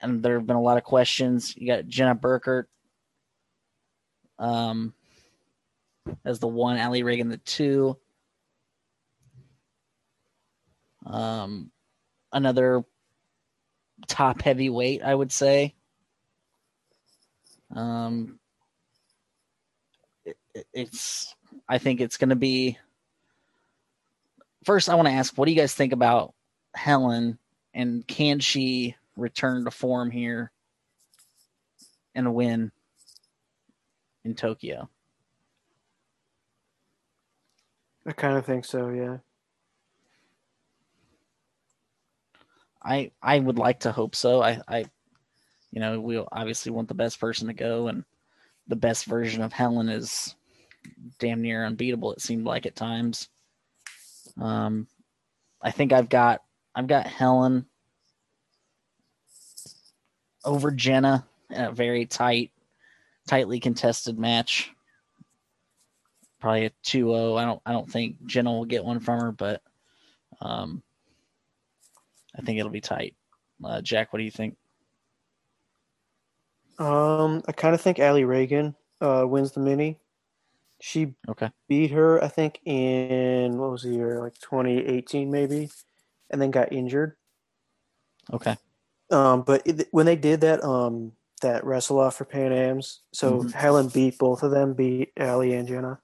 And there have been a lot of questions. You got Jenna Burkert um, as the one, Ali Ragan the two. Um, another top heavyweight, I would say. Um, it, it's I think it's going to be. First, I want to ask, what do you guys think about Helen, and can she return to form here and win in Tokyo? I kind of think so. Yeah. I I would like to hope so. I I you know we obviously want the best person to go, and the best version of Helen is damn near unbeatable. It seemed like at times. Um, I think I've got I've got Helen over Jenna in a very tight, tightly contested match. Probably a 2-0. I don't I don't think Jenna will get one from her, but um, I think it'll be tight. Uh, Jack, what do you think? Um, I kind of think Allie Ragan uh, wins the mini. She Okay. beat her, I think, in what was the year, like 2018 maybe, and then got injured. Okay. Um, but it, when they did that, um, that wrestle off for Pan Am's, so Mhm. Helen beat both of them, beat Allie and Jenna.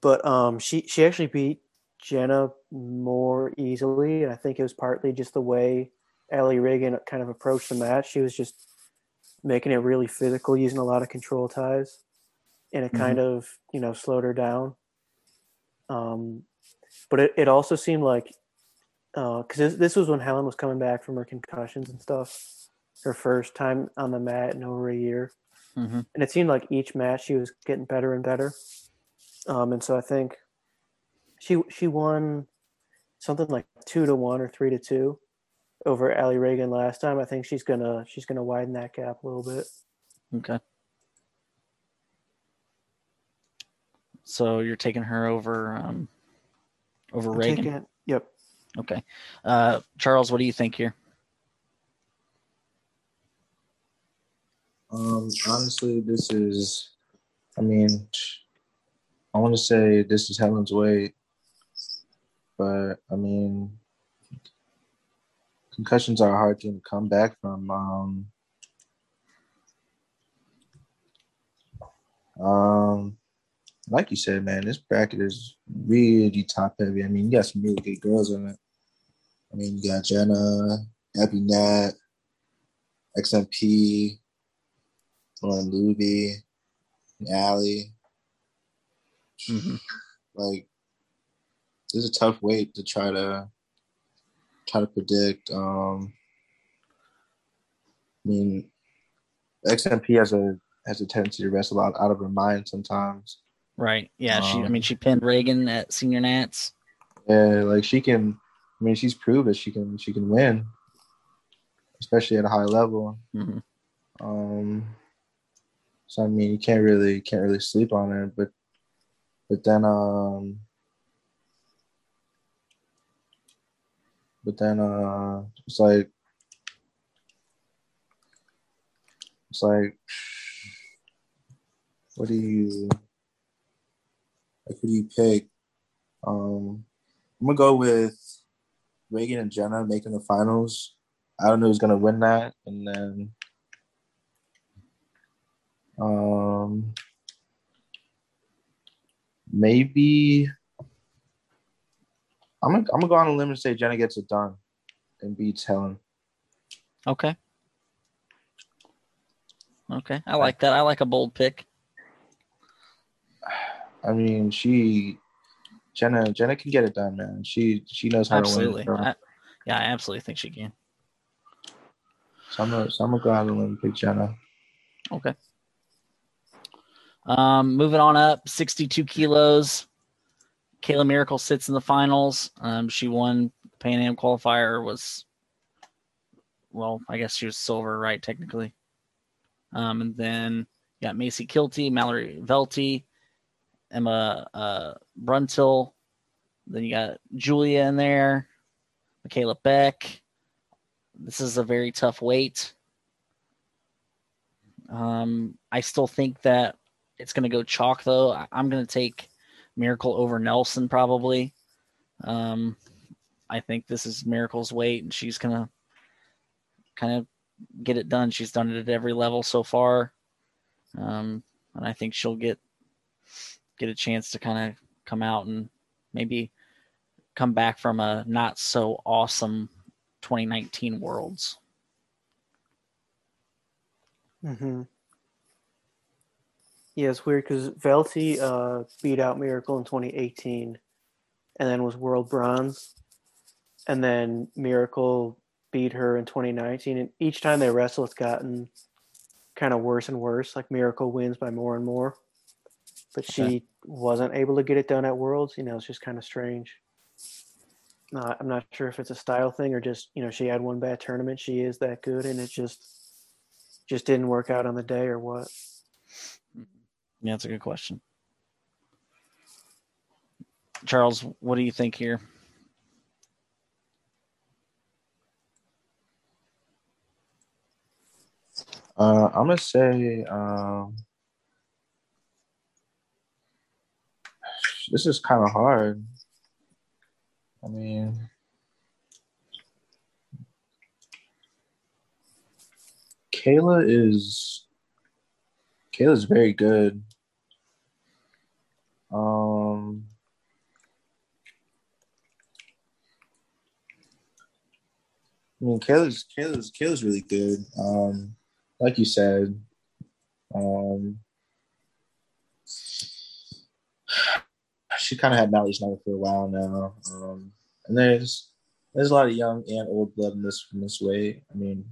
But um, she she actually beat Jenna more easily, and I think it was partly just the way Allie Ragan kind of approached the match. She was just making it really physical, using a lot of control ties, and it kind of you know slowed her down. Um, but it, it also seemed like uh because this, this was when Helen was coming back from her concussions and stuff, her first time on the mat in over a year, hmm and it seemed like each match she was getting better and better. Um, and so I think she she won something like two to one or three to two over Allie Ragan last time. I think she's gonna she's gonna widen that gap a little bit. Okay. So you're taking her over um, over I'm Ragan. taking Yep. Okay. Uh, Charles, what do you think here? Um, honestly, this is, I mean, I want to say this is Helen's way, but I mean, concussions are a hard thing to come back from. Um, um, like you said, man, this bracket is really top heavy. I mean, you got some really good girls in it. I mean, you got Jenna, Abby Nat, XMP, Lauren Luby, Allie. Mhm. Like, is a tough weight to try to try to predict. Um, I mean, XMP has a has a tendency to wrestle out, out of her mind sometimes. Right. Yeah. she. I Um, mean, she pinned Ragan at Senior Nats. Yeah, like she can. I mean, she's proved that she can she can win, especially at a high level. hmm Um, so I mean, you can't really can't really sleep on it, but but then um, but then uh, it's like it's like what do you like? Who do you pick? Um, I'm gonna go with Ragan and Jenna making the finals. I don't know who's gonna win that, and then um, maybe I'm gonna I'm gonna go on a limb and say Jenna gets it done and beats Helen. Okay. Okay. I like that. I like a bold pick. I mean, she Jenna Jenna can get it done, man. She she knows how Absolutely. to win. I, yeah, I absolutely think she can. So I'm gonna so I'm gonna go out on a limb and pick Jenna. Okay. Um, moving on up, 62 kilos. Kayla Miracle sits in the finals. Um, she won the Pan Am qualifier. Was well, I guess she was silver, right? Technically. Um, and then you got Macy Kilty, Mallory Velte, Emma uh, Bruntil. Then you got Julia in there, Michaela Beck. This is a very tough weight. Um, I still think that it's going to go chalk, though. I- I'm going to take Miracle over Nelson probably. Um, I think this is Miracle's weight, and she's going to kind of get it done. She's done it at every level so far, um, and I think she'll get get a chance to kind of come out and maybe come back from a not so awesome 2019 Worlds. Mm-hmm. Yeah, it's weird because Velte uh, beat out Miracle in 2018 and then was world bronze. And then Miracle beat her in 2019. And each time they wrestle, it's gotten kind of worse and worse. Like Miracle wins by more and more. But she okay. wasn't able to get it done at Worlds. You know, it's just kind of strange. Uh, I'm not sure if it's a style thing or just, you know, she had one bad tournament. She is that good and it just just didn't work out on the day or what. Yeah, that's a good question. Charles, what do you think here? Uh, I'm gonna say um, this is kind of hard. I mean, Kayla is Kayla's very good. Um, I mean, Kayla's Kayla's Kayla's really good. Um, like you said, um, she kind of had Mally's number for a while now. Um, and there's there's a lot of young and old blood in this in this way. I mean,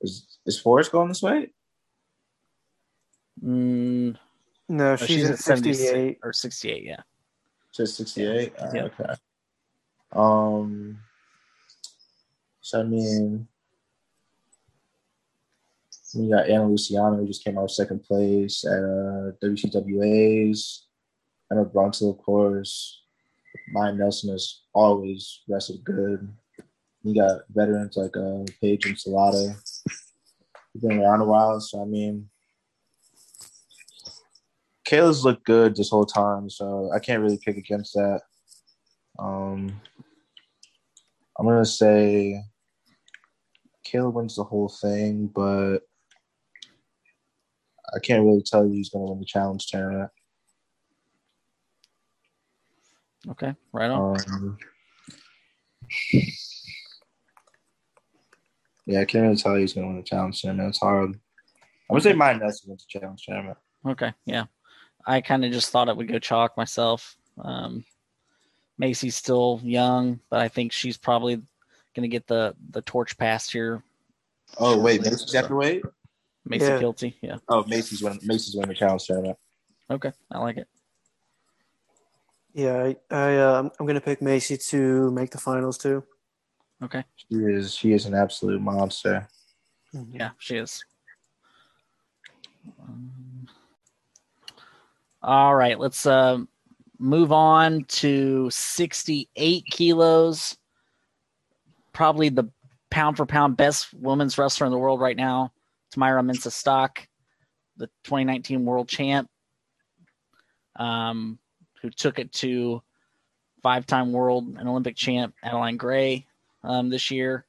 is is Forrest going this way? Mm, no, she's, she's at 68 or 68, yeah. Just 68? Yeah. Uh, okay. Um, so, I mean, we got Anna Luciano, who just came out second place at uh, WCWAs. I know Bronson, of course. Maya Nelson has always wrestled good. You got veterans like uh, Paige and Salata. He's been around a while, so I mean, Kayla's looked good this whole time, so I can't really pick against that. Um, I'm gonna say Kayla wins the whole thing, but I can't really tell you who's gonna win the challenge tournament. Okay, right on. Um, yeah, I can't really tell you who's gonna win the challenge tournament. It's hard. I'm gonna say mine Nelson wins the challenge tournament. Okay, yeah. I kind of just thought it would go chalk myself. Um, Macy's still young, but I think she's probably going to get the the torch passed here. Oh wait, Macy's after weight. Macy yeah. Kilty, yeah. Oh, Macy's win. Macy's win the challenge tournament. Okay, I like it. Yeah, I, I uh, I'm going to pick Macy to make the finals too. Okay. She is she is an absolute monster. Mm-hmm. Yeah, she is. Um, all right, let's uh, move on to 68 kilos. Probably the pound for pound best women's wrestler in the world right now, Tamyra Mensah Stock, the 2019 world champ, um, who took it to five time world and Olympic champ Adeline Gray um, this year,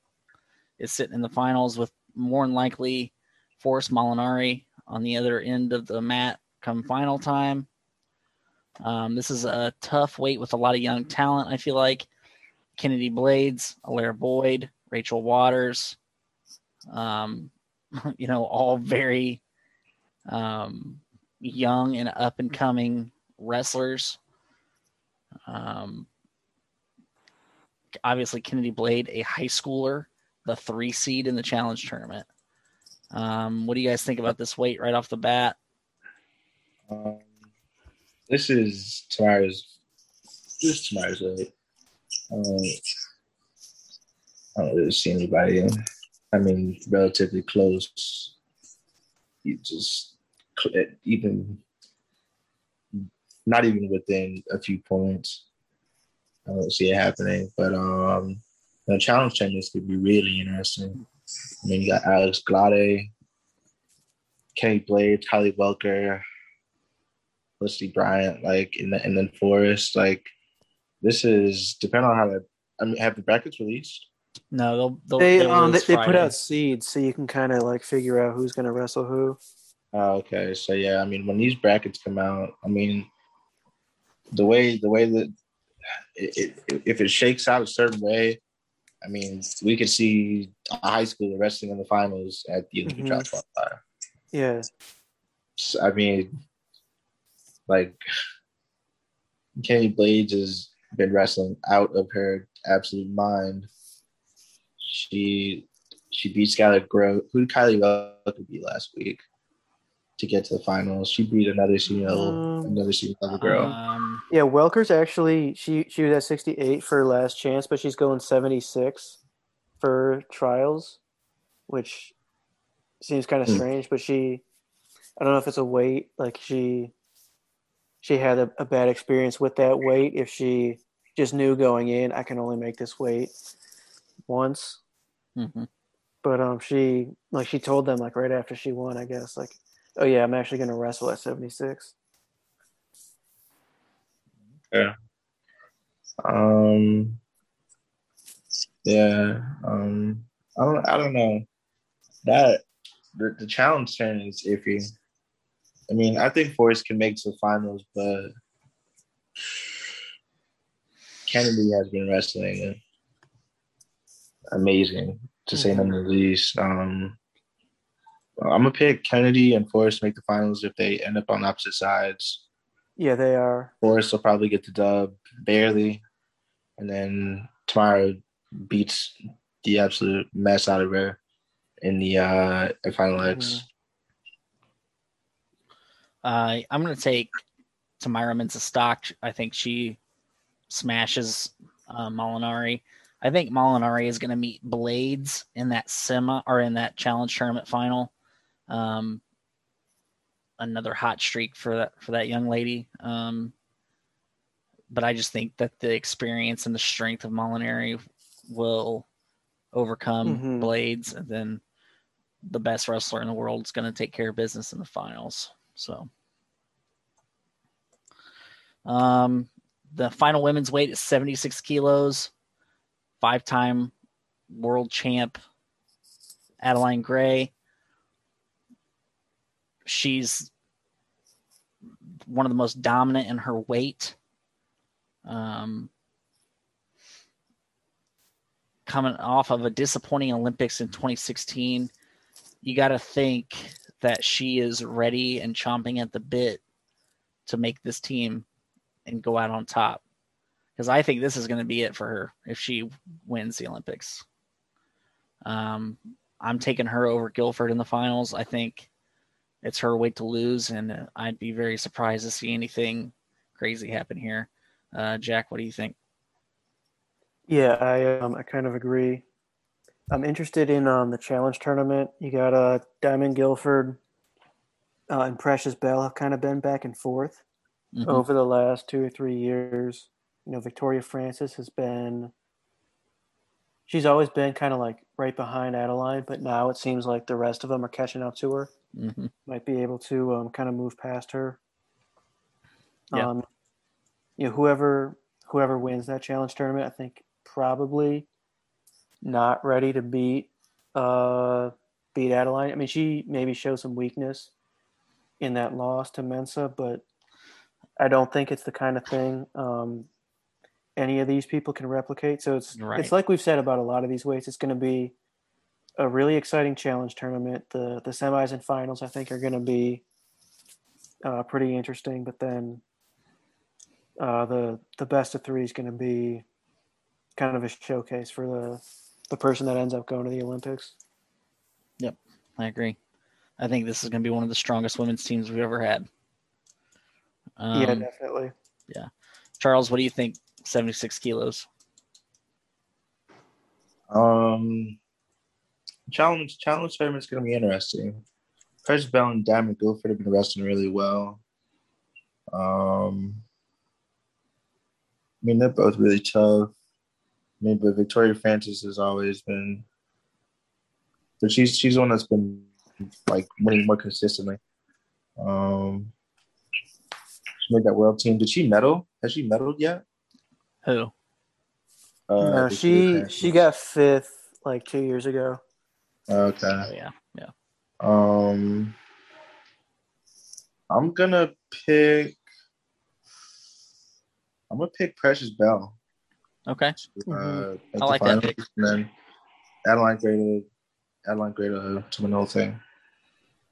is sitting in the finals with more than likely Forrest Molinari on the other end of the mat come final time. Um, this is a tough weight with a lot of young talent, I feel like. Kennedy Blades, Alara Boyd, Rachel Waters, um, you know, all very um, young and up and coming wrestlers. Um, obviously, Kennedy Blade, a high schooler, the three seed in the challenge tournament. Um, what do you guys think about this weight right off the bat? Um, this is Tamyra's. This is Tamyra's weight. Um, I don't really see anybody. I mean, relatively close. You just even not even within a few points. I don't see it happening. But um, the challenge tennis could be really interesting. I mean, you got Alex Glade, Kenny Blade, Kylie Welker, Felicity Bryant, like, in the and, and then Forrest. Like, this is depending on how that. I mean, have the brackets released? No, they'll, they'll They they'll um they, they put out seeds so you can kind of like figure out who's gonna wrestle who. Oh, okay. So yeah, I mean, when these brackets come out, I mean, the way the way that it, it, if it shakes out a certain way, I mean, we could see a high school wrestling in the finals at the Olympic Mhm. Trials Qualifier. Yeah, So, I mean, like Kenny Blades has been wrestling out of her absolute mind. She she beat Skylar Grove. Who did Kylie Welker beat last week to get to the finals? She beat another senior level, Um, another senior level girl. Um, yeah. Welker's actually she she was at sixty eight for last chance, but she's going seventy six for trials, which seems kind of Hmm. strange. But she, I don't know if it's a weight like she she had a, a bad experience with that weight. If she just knew going in, I can only make this weight once. mhm. But um, she like she told them like right after she won, I guess like, oh yeah, I'm actually gonna wrestle at 76. Yeah. Um, yeah. Um, I don't. I don't know. That the, the challenge turn is iffy. I mean, I think Forrest can make to the finals, but Kennedy has been wrestling amazing, to say none of the least. Um, I'm gonna pick Kennedy and Forrest to make the finals if they end up on opposite sides. Yeah, they are. Forrest will probably get the dub barely, and then Tamyra beats the absolute mess out of her in the uh final X. Uh, I'm going to take Tamyra Mintz stock. I think she smashes uh, Molinari. I think Molinari is going to meet Blades in that semi or in that challenge tournament final. Um, another hot streak for that for that young lady. Um, but I just think that the experience and the strength of Molinari will overcome Mhm. Blades, and then the best wrestler in the world is going to take care of business in the finals. So, um, the final women's weight is 76 kilos. Five time world champ Adeline Gray. She's one of the most dominant in her weight. Um, coming off of a disappointing Olympics in 2016, you got to think that she is ready and chomping at the bit to make this team and go out on top. Because I think this is going to be it for her if she wins the Olympics. Um, I'm taking her over Guilford in the finals. I think it's her weight to lose, and I'd be very surprised to see anything crazy happen here. Uh, Jack, what do you think? Yeah, I um I kind of agree. I'm interested in um the challenge tournament. You got uh Dymond Guilford uh, and Precious Bell have kind of been back and forth Mhm. over the last two or three years. You know, Victoria Francis has been she's always been kind of like right behind Adeline, but now it seems like the rest of them are catching up to her. Mhm. Might be able to um, kind of move past her. Yeah. Um, you know, whoever whoever wins that challenge tournament, I think probably not ready to beat uh, beat Adeline. I mean, she maybe showed some weakness in that loss to Mensah, but I don't think it's the kind of thing um, any of these people can replicate. So it's Right. it's like we've said about a lot of these weights. It's going to be a really exciting challenge tournament. The the semis and finals, I think, are going to be uh, pretty interesting. But then uh, the the best of three is going to be kind of a showcase for the the person that ends up going to the Olympics. Yep, I agree. I think this is going to be one of the strongest women's teams we've ever had. Um, yeah, definitely. Yeah. Charles, what do you think? 76 kilos. Um, challenge challenge tournament's gonna be interesting. Precious Bell and Dymond Guilford have been wrestling really well. Um, I mean they're both really tough. I mean, but Victoria Francis has always been, but she's she's one that's been like winning more consistently. Um, she made that world team. Did she medal? Has she medaled yet? Who? Uh, no, she Francis. she got fifth like two years ago. Okay. Oh, yeah, yeah. Um, I'm gonna pick. I'm gonna pick Precious Bell. Okay. to, Uh, make I the like that pick. And then Adeline Greta, Adeline Greta to win the whole thing.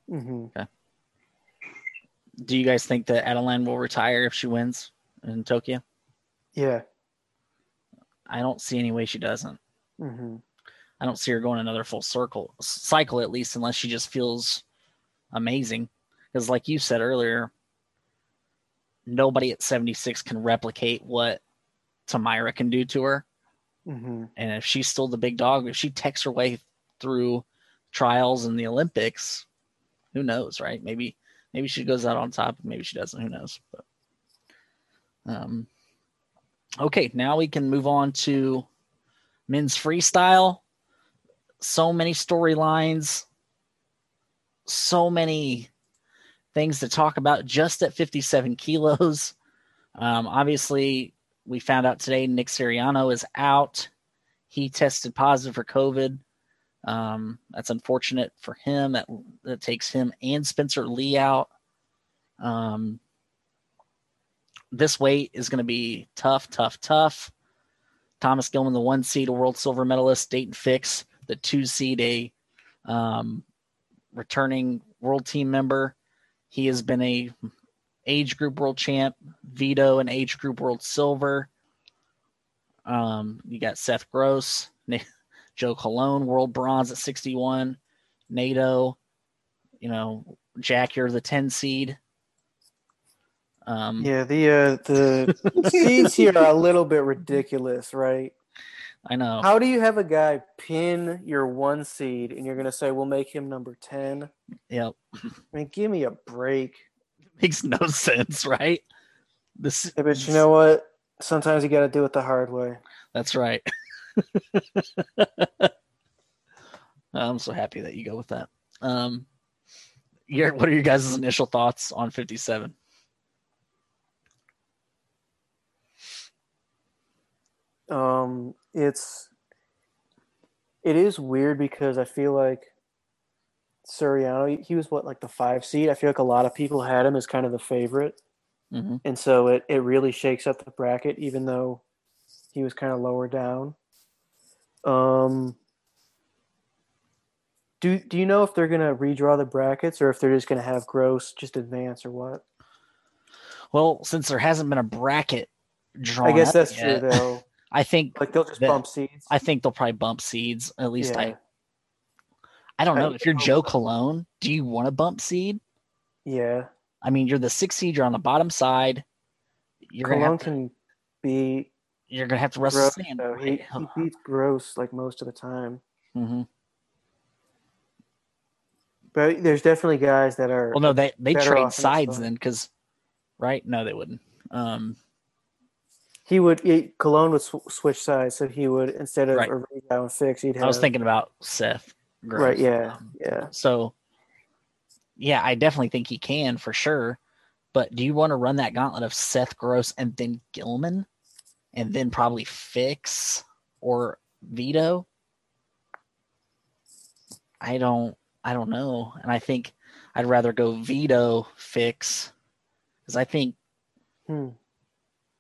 hmm Do you guys think that Adeline will retire if she wins in Tokyo? Yeah. I don't see any way she doesn't. hmm I don't see her going another full circle cycle at least, unless she just feels amazing. Because, like you said earlier, nobody at 76 can replicate what Tamyra can do to her. hmm And if she's still the big dog, if she takes her way through trials and the Olympics, who knows, right? Maybe maybe she goes out on top, maybe she doesn't. Who knows? But um, okay, now we can move on to men's freestyle. So many storylines, so many things to talk about just at 57 kilos. Um, obviously, we found out today Nick Suriano is out. He tested positive for COVID. Um, that's unfortunate for him. That that takes him and Spencer Lee out. Um, this weight is going to be tough, tough, tough. Thomas Gilman, the one seed, a world silver medalist. Daton Fix, the two seed, a um, returning world team member. He has been a age group world champ. Vito, and age group world silver. Um, you got Seth Gross, Joe Colon, world bronze at 61. NATO, you know, Jack, you're the 10 seed. Um, Yeah. The uh, the seeds here are a little bit ridiculous, right? I know. How do you have a guy pin your one seed and you're gonna say we'll make him number ten? Yep. I mean, give me a break. Makes no sense, right? This, Yeah, but you know what? Sometimes you got to do it the hard way. That's right. I'm so happy that you go with that. Um, your, what are your guys' initial thoughts on 57? Um, it's it is weird because I feel like Suriano, he- was what like the five seed. I feel like a lot of people had him as kind of the favorite, hmm and so it it really shakes up the bracket, even though he was kind of lower down. Um, do do you know if they're gonna redraw the brackets or if they're just gonna have Gross just advance or what? Well, since there hasn't been a bracket drawn, I guess that's yet, true though. I think Like they'll just That- bump seeds. I think they'll probably bump seeds. At least yeah, I I don't know. If you're Joe Colon, do you want to bump seed? yeah. I mean, you're the six seed. You're on the bottom side. You're gonna Colon have to, can be you're gonna have to wrestle Gross, sand. though. He, he beats Gross like most of the time. hmm But there's definitely guys that are. Well, no, they they trade off in the sides then, because right? No, they wouldn't. Um, He would. He, Colon would sw- switch sides, so he would instead of Right. a rebound and fix, he'd have. I was thinking about Seth. Gross. Right. Yeah. Um, Yeah. So, yeah, I definitely think he can for sure. But do you want to run that gauntlet of Seth Gross and then Gilman, and then probably Fix or Vito? I don't. I don't know, and I think I'd rather go Vito Fix because I think Hmm.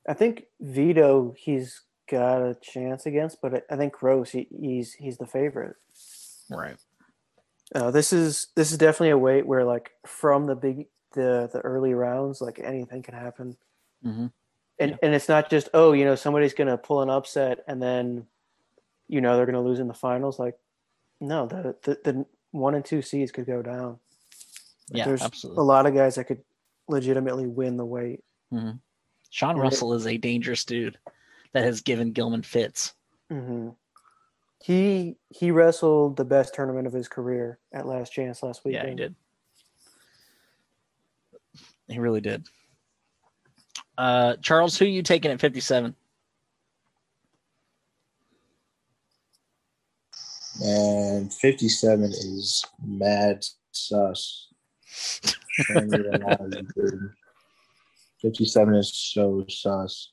I think Vito, he's got a chance against, but I- I think Gross, he, he's he's the favorite. Right. Uh, this is this is definitely a weight where like from the big the the early rounds, like anything can happen. hmm and Yeah. and it's not just oh you know somebody's gonna pull an upset and then you know they're gonna lose in the finals like no the the, the one and two seeds could go down Like, Yeah, there's absolutely. a lot of guys that could legitimately win the weight Sean Yeah. Russell is a dangerous dude that has given Gilman fits. hmm he he wrestled the best tournament of his career at last chance last Yeah, he did. He really did. Uh, Charles, who you taking at 57? And 57 is mad sus. Can't even lie, dude. 57 is so sus.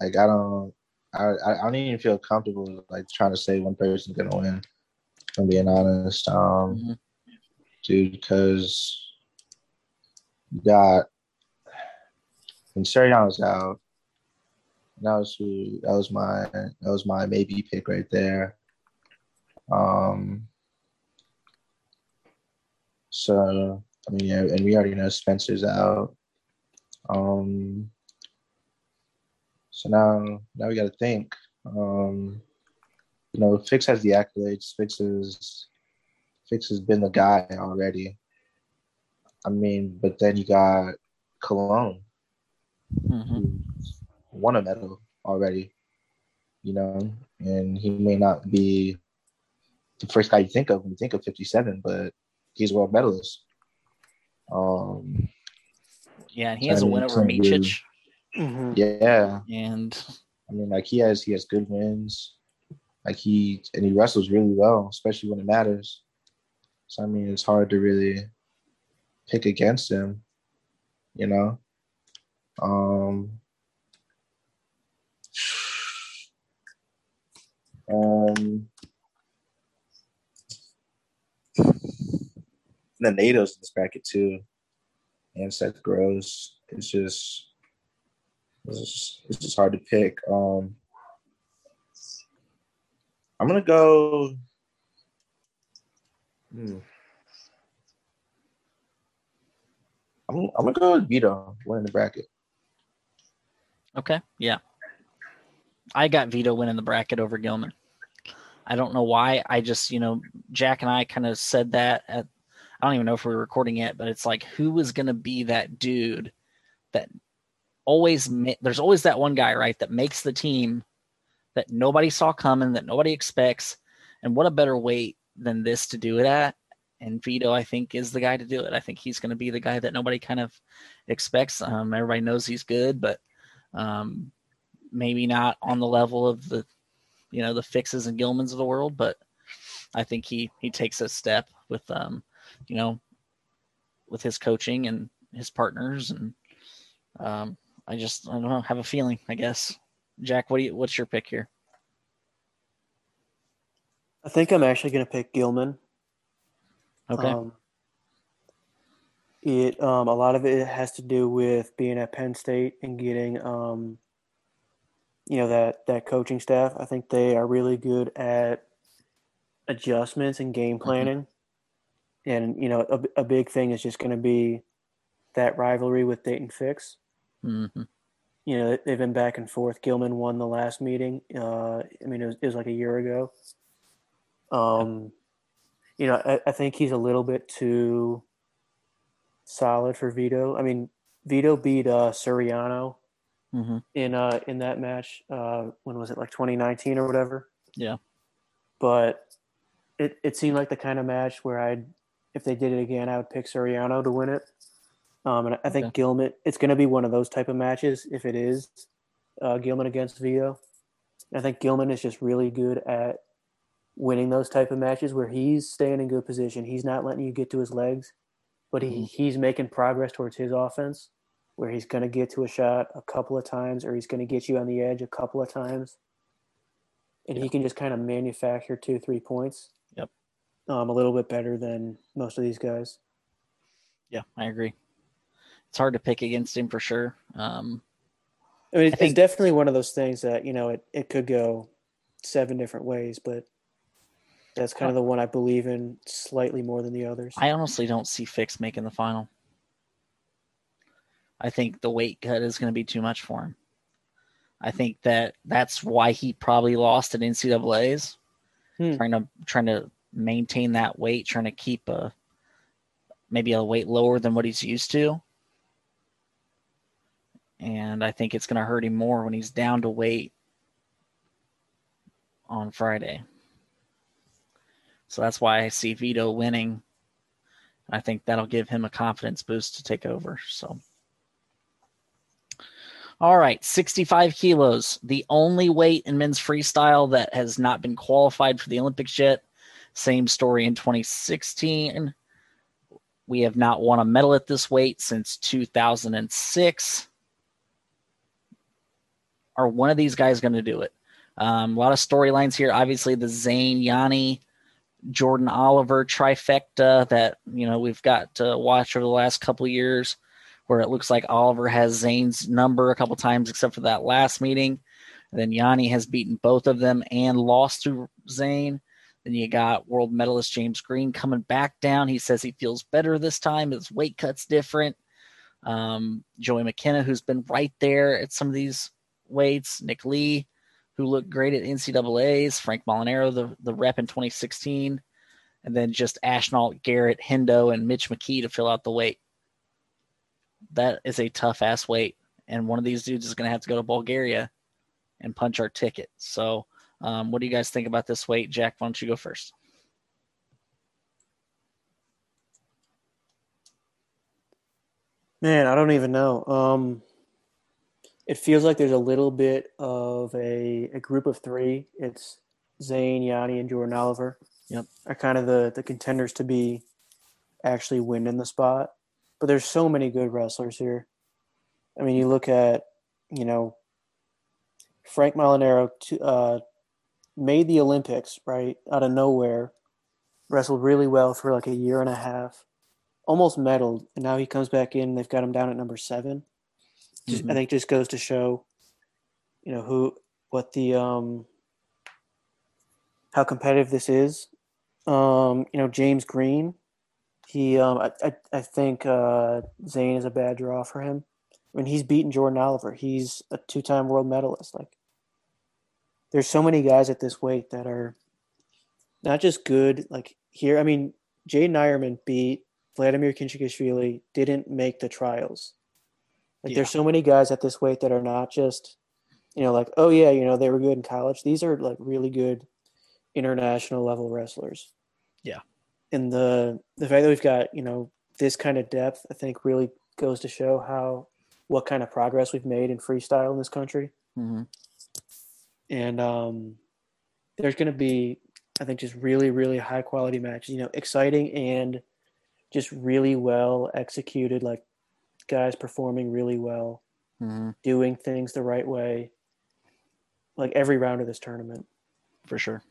Like, I don't. I, I don't even feel comfortable like trying to say one person's gonna win. If I'm being honest, um, Mhm. dude, because you got when was out. That was who. That was my. That was my maybe pick right there. Um. So I mean, yeah, and we already know Spencer's out. Um. So now, now we got to think. Um, you know, Fix has the accolades. Fix is, Fix has been the guy already. I mean, but then you got Colon, mm-hmm. won a medal already. You know, and he may not be the first guy you think of when you think of 57, but he's a world medalist. Um, Yeah, and he has a I mean, win over can't really- Miocic, Mhm. yeah, and I mean, like he has he has good wins. Like he and he wrestles really well, especially when it matters. So I mean, it's hard to really pick against him, you know. Um. Um. The NATO's in this bracket too, and Seth Gross. It's just it's just, it's just hard to pick. Um, I'm gonna go. Hmm. I'm, I'm gonna go with Vito winning the bracket. okay, yeah. I got Vito winning the bracket over Gilman. I don't know why. I just, you know, Jack and I kind of said that at. I don't even know if we were recording yet, but it's like who was going to be that dude that always there's always that one guy right that makes the team that nobody saw coming that nobody expects. And what a better way than this to do it at and Vito I think is the guy to do it. I think he's going to be the guy that nobody kind of expects. Um, everybody knows he's good but um, maybe not on the level of the you know the fixes and Gilmans of the world but I think he he takes a step with um you know with his coaching and his partners and um, I just I don't know have a feeling I guess. Jack, what do you what's your pick here? I think I'm actually going to pick Gilman. Okay. Um, it um, a lot of it has to do with being at Penn State and getting um, you know that that coaching staff. I think they are really good at adjustments and game planning. And you know, a, a big thing is just going to be that rivalry with Daton Fix. Hmm You know, they've been back and forth. Gilman won the last meeting. Uh, I mean, it was, it was like a year ago. Um, you know, I, I think he's a little bit too solid for Vito. I mean, Vito beat uh, Suriano hmm in uh in that match. Uh, when was it? Like 2019 or whatever. Yeah. But it it seemed like the kind of match where I'd if they did it again, I would pick Suriano to win it. Um, and I think Okay. Gilman. It's going to be one of those type of matches if it is uh, Gilman against Vito. I think Gilman is just really good at winning those type of matches where he's staying in good position. He's not letting you get to his legs, but he, Mhm. he's making progress towards his offense where he's going to get to a shot a couple of times or he's going to get you on the edge a couple of times. And he can just kind of manufacture two, three points. Yep. Um, a little bit better than most of these guys. Yeah, I agree. It's hard to pick against him for sure. Um, I mean, I it's think- definitely one of those things that, you know, it, it could go seven different ways, but that's kind of the one I believe in slightly more than the others. I honestly don't see Fix making the final. I think the weight cut is going to be too much for him. I think that that's why he probably lost at NCAA's, Hmm. trying to trying to maintain that weight, trying to keep a maybe a weight lower than what he's used to. And I think it's going to hurt him more when he's down to weight on Friday. So that's why I see Vito winning. I think that'll give him a confidence boost to take over. So, all right, 65 kilos, the only weight in men's freestyle that has not been qualified for the Olympics yet. Same story in 2016. We have not won a medal at this weight since 2006. Are one of these guys going to do it? Um, a lot of storylines here. Obviously, the Zain Yianni, Jordan Oliver trifecta that you know we've got to watch over the last couple years, where it looks like Oliver has Zain's number a couple times, except for that last meeting. And then Yianni has beaten both of them and lost to Zain. Then you got world medalist James Green coming back down. He says he feels better this time. His weight cut's different. Um, Joey McKenna, who's been right there at some of these weights. Nick Lee, who looked great at NCAA's. Frank Molinaro, the, the rep in 2016. And then just Ashnault, Garrett, Hendo, and Mitch McKee to fill out the weight. That is a tough ass weight. And one of these dudes is going to have to go to Bulgaria and punch our ticket. So um, what do you guys think about this weight? Jack, why don't you go first? Man, I don't even know. Um, it feels like there's a little bit of a, a group of three. It's Zain, Yianni, and Jordan Oliver. Yep. Are kind of the, the contenders to be actually winning the spot. But there's so many good wrestlers here. I mean, you look at, you know, Frank Molinaro uh, made the Olympics, right, out of nowhere, wrestled really well for like a year and a half, almost medaled, and now he comes back in. They've got him down at number 7 just, Mhm. I think just goes to show, you know, who, what the, um, how competitive this is. Um, you know, James Green, he, um, I, I, I think uh, Zain is a bad draw for him. I mean, he's beaten Jordan Oliver. He's a two-time world medalist. Like, there's so many guys at this weight that are not just good. Like here, I mean, Jaydin Eierman beat Vladimir Khinchegashvili, didn't make the trials. Like, Yeah. there's so many guys at this weight that are not just, you know, like, oh yeah, you know, they were good in college. These are like really good international level wrestlers. Yeah. And the the fact that we've got, you know, this kind of depth, I think really goes to show how what kind of progress we've made in freestyle in this country Mhm. and um, there's going to be i think just really really high quality matches you know exciting and just really well executed like guys performing really well Mhm. doing things the right way like every round of this tournament For sure.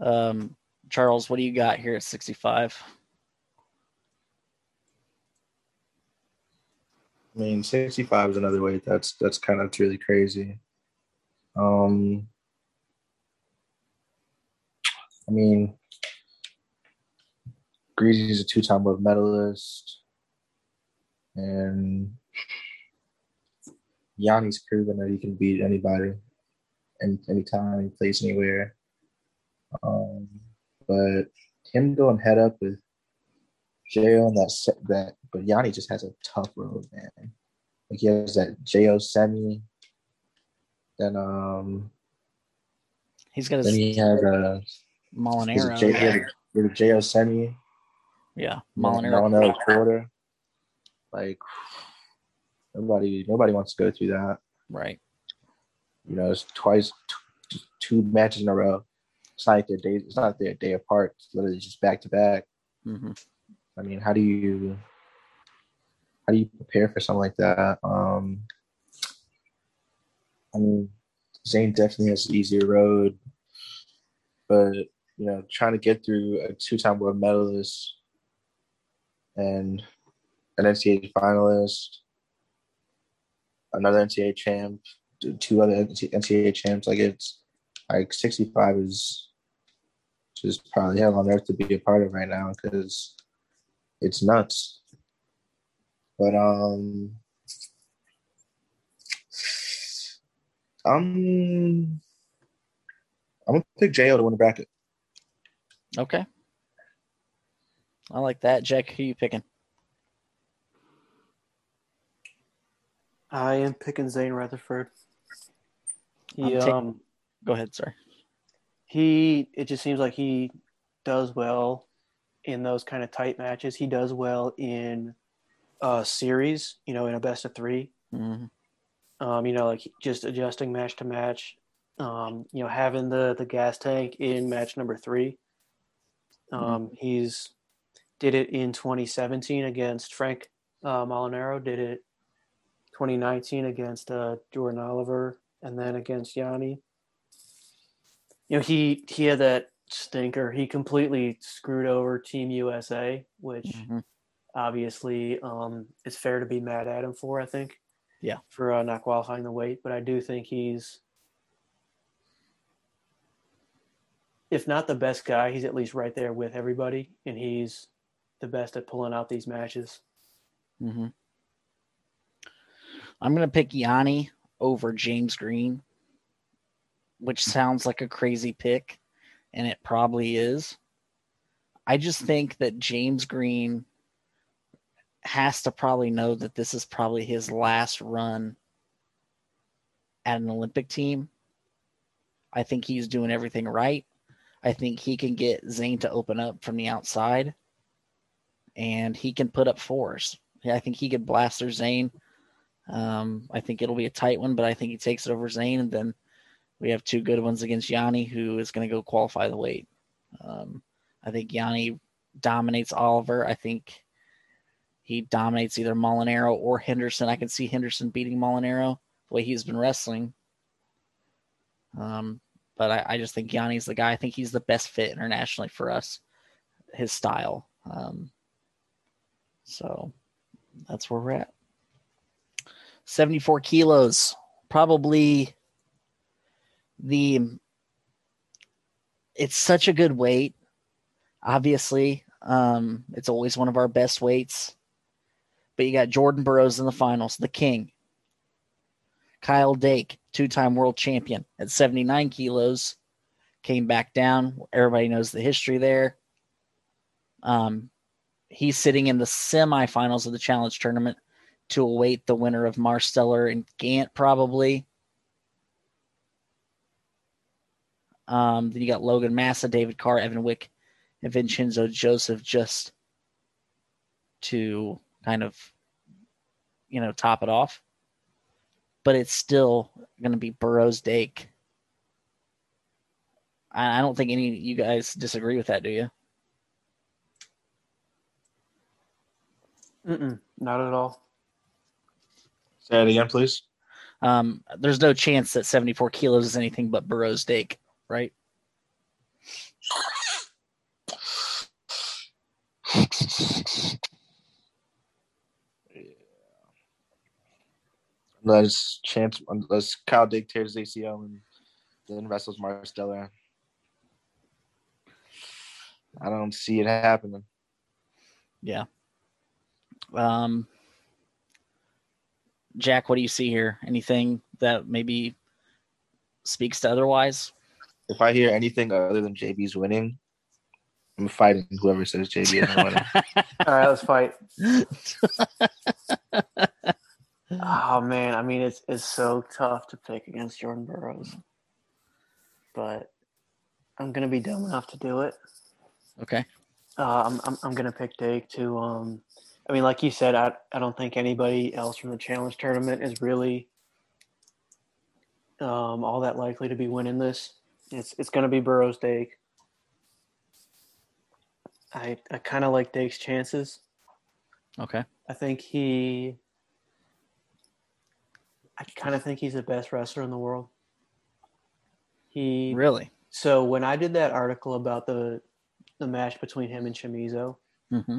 Um, Charles, what do you got here at 65? I mean, 65 is another weight. That's that's kind of really crazy. Um, I mean, Greasy's a two-time world medalist, and Yianni's proven that he can beat anybody, any anytime, any place, anywhere. Um, but him going head up with Jo and that that, but Yianni just has a tough road, man. Like he has that Jo semi, then um, He's got then he has a Molinaro. J, he a- he had a Jo semi, yeah, Molinaro Molinaro. quarter. Like nobody, nobody wants to go through that. Right. You know, it's twice, t- two matches in a row. It's not like they're days. It's not like they're a day apart. It's literally just back to back. hmm I mean, how do you how do you prepare for something like that? Um, I mean, Zain definitely has an easier road, but you know, trying to get through a two-time world medalist and an NCAA finalist, another NCAA champ, two other NCAA champs, like it's like 65 is just probably hell on earth to be a part of right now because it's nuts. But um I'm I'm gonna pick Jo to win the bracket. Okay. I like that. Jack, who you picking? I am picking Zain Retherford he I'm taking- um Go ahead, sir. he it just seems like he does well in those kind of tight matches. He does well in a series, you know, in a best of three. hmm Um, you know, like just adjusting match to match. Um, you know, having the the gas tank in match number three. Um, he's did it in 2017 against Frank uh, Molinaro. Did it 2019 against uh, Jordan Oliver, and then against Yianni. You know, he he had that stinker. He completely screwed over Team USA, which Mhm. obviously um, it's fair to be mad at him for. I think. Yeah. For uh, not qualifying the weight, but I do think he's, if not the best guy, he's at least right there with everybody, and he's the best at pulling out these matches. hmm I'm gonna pick Yianni over James Green, which sounds like a crazy pick, and it probably is. I just think that James Green has to probably know that this is probably his last run at an Olympic team. I think he's doing everything right. I think he can get Zain to open up from the outside and he can put up fours. I think he could blast their Zain. Um, I think it'll be a tight one, but I think he takes it over Zain, and then we have two good ones against Yianni, who is going to go qualify the weight. Um, I think Yianni dominates Oliver. I think he dominates either Molinaro or Henderson. I can see Henderson beating Molinaro the way he's been wrestling. Um, but I, I just think Yianni's the guy. I think he's the best fit internationally for us, his style. Um, so that's where we're at. 74 kilos, probably the. It's such a good weight. Obviously, um, it's always one of our best weights. But you got Jordan Burroughs in the finals, the king. Kyle Dake, two time world champion at 79 kilos, came back down. Everybody knows the history there. Um, he's sitting in the semifinals of the challenge tournament to await the winner of Marsteller and Gant, probably. Um, then you got Logan Massa, David Carr, Evan Wick, and Vincenzo Joseph just to kind of, you know, top it off. But it's still going to be Burroughs Dake. I I don't think any of you guys disagree with that, do you? Mm-mm, not at all. Say it again, please. Um, there's no chance that 74 kilos is anything but Burroughs Dake, right? Unless chance, unless Kyle Dake tears ACL and then wrestles Marsteller. I don't see it happening. Yeah. Um, Jack, what do you see here? Anything that maybe speaks to otherwise? If I hear anything other than JB's winning, I'm fighting whoever says JB is winning. All right, let's fight. Oh man, I mean it's it's so tough to pick against Jordan Burroughs, but I'm gonna be dumb enough to do it. okay. Uh, I'm, I'm I'm gonna pick Dake to. Um, I mean, like you said, I I don't think anybody else from the challenge tournament is really um, all that likely to be winning this. It's it's gonna be Burroughs Dake. I I kind of like Dake's chances. Okay. I think he. I kind of think he's the best wrestler in the world. He Really? so when I did that article about the the match between him and Chamizo, hmm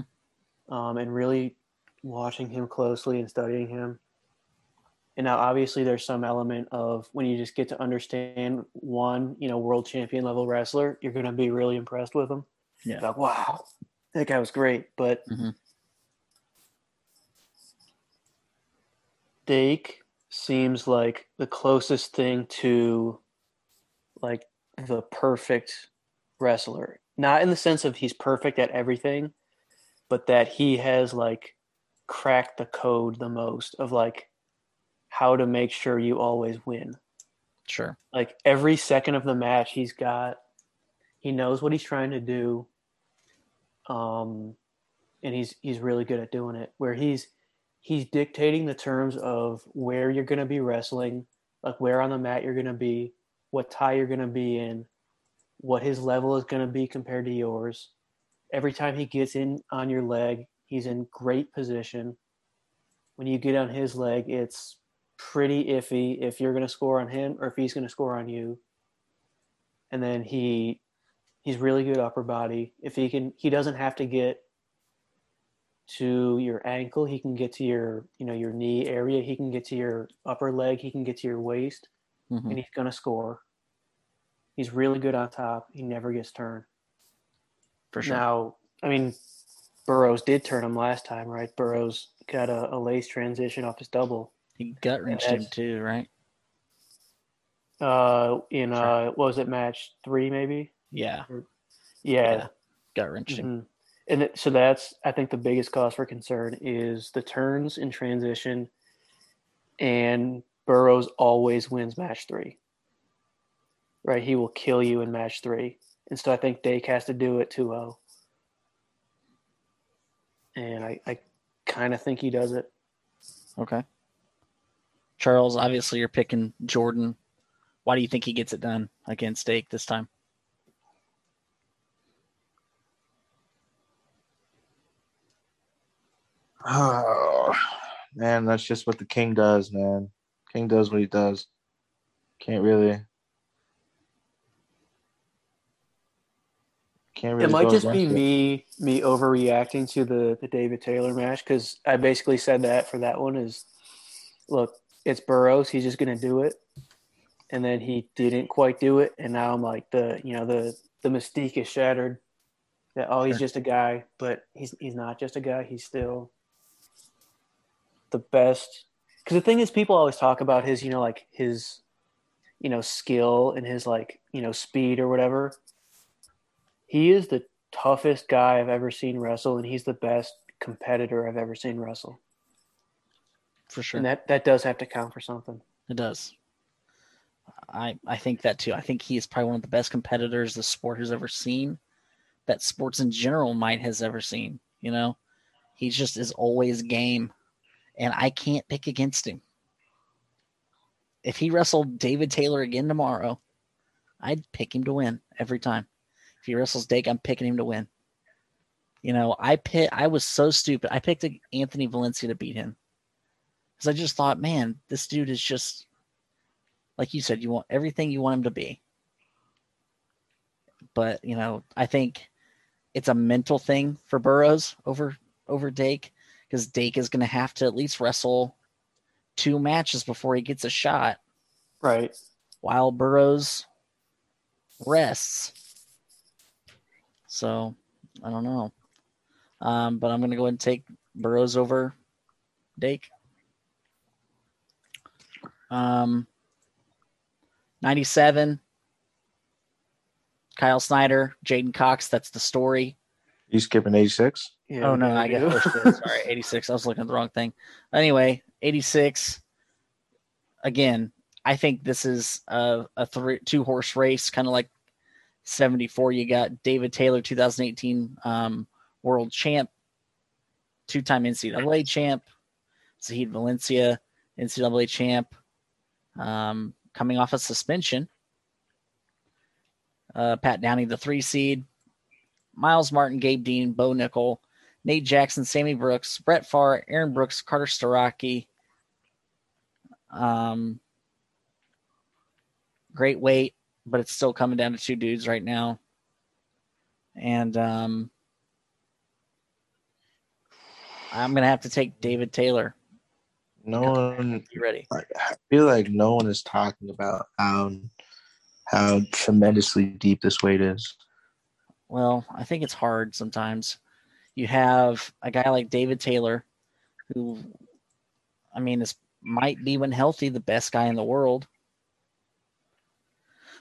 um, and really watching him closely and studying him. And now, obviously, there's some element of when you just get to understand one, you know, world champion level wrestler, you're going to be really impressed with him. Yeah. Like, wow, that guy was great. But Mhm. Dake seems like the closest thing to like the perfect wrestler. Not in the sense of he's perfect at everything, but that he has like cracked the code the most of like how to make sure you always win. Sure. Like every second of the match he's got he knows what he's trying to do. Um and he's he's really good at doing it where he's he's dictating the terms of where you're going to be wrestling, like where on the mat you're going to be, what tie you're going to be in, what his level is going to be compared to yours. Every time he gets in on your leg, he's in great position. When you get on his leg, it's pretty iffy if you're going to score on him or if he's going to score on you. And then he he's really good upper body. If he can, he doesn't have to get to your ankle. He can get to your you know your knee area. He can get to your upper leg. He can get to your waist, Mhm. and he's going to score. He's really good on top. He never gets turned. For sure. Now, I mean, Burroughs did turn him last time, right? Burroughs got a, a lace transition off his double. he gut wrenched him too, right? Uh, in Sure. uh, what was it match three maybe? Yeah, Yeah. gut wrenched him. mhm. And it, so that's I think the biggest cause for concern is the turns in transition, and Burroughs always wins match three. Right, he will kill you in match three, and so I think Dake has to do it 2-0. and I, I kind of think he does it. Okay. Charles, obviously you're picking Jordan. Why do you think he gets it done against Dake this time? Oh, man, that's just what the king does, man. King does what he does. Can't really. Can't really. it might just be it. me me overreacting to the the David Taylor match because I basically said that for that one is, look, it's Burroughs, he's just gonna do it, and then he didn't quite do it, and now I'm like the you know the the mystique is shattered. That oh he's Sure. just a guy, but he's he's not just a guy. He's still the best. Because the thing is, people always talk about his you know like his you know skill and his like you know speed or whatever he is the toughest guy I've ever seen wrestle, and he's the best competitor I've ever seen wrestle. For sure. And that that does have to count for something. It does. I I think that too. I think he is probably one of the best competitors the sport has ever seen, that sports in general might has ever seen. You know, he just is always game, and I can't pick against him. If he wrestled David Taylor again tomorrow, I'd pick him to win every time. If he wrestles Dake, I'm picking him to win. You know, I pit. I was so stupid. I picked Anthony Valencia to beat him because I just thought, man, this dude is just like you said. You want everything you want him to be, but you know, I think it's a mental thing for Burroughs over over Dake because Dake is going to have to at least wrestle two matches before he gets a shot, Right. while Burroughs rests. So I don't know, um, but I'm going to go ahead and take Burroughs over Dake. Um, 97. Kyle Snyder, J'den Cox. That's the story. You skipping 86? Yeah, oh no, there I we got pushed. Sorry, 86. I was looking at the wrong thing. Anyway, 86. Again, I think this is a, a three, two horse race, kind of like 74. You got David Taylor, 2018 um, world champ, two time NCAA champ, Zahid Valencia, NCAA champ, um, coming off a suspension. Uh, Pat Downey, the three seed. Myles Martin, Gabe Dean, Bo Nickal, Nate Jackson, Sammy Brooks, Brett Farr, Aaron Brooks, Carter Starocci. Um, great weight, but it's still coming down to two dudes right now. And um, I'm gonna have to take David Taylor. No one. You ready? I feel like no one is talking about how how tremendously deep this weight is. Well, I think it's hard sometimes. You have a guy like David Taylor, who, I mean, is might be when healthy the best guy in the world.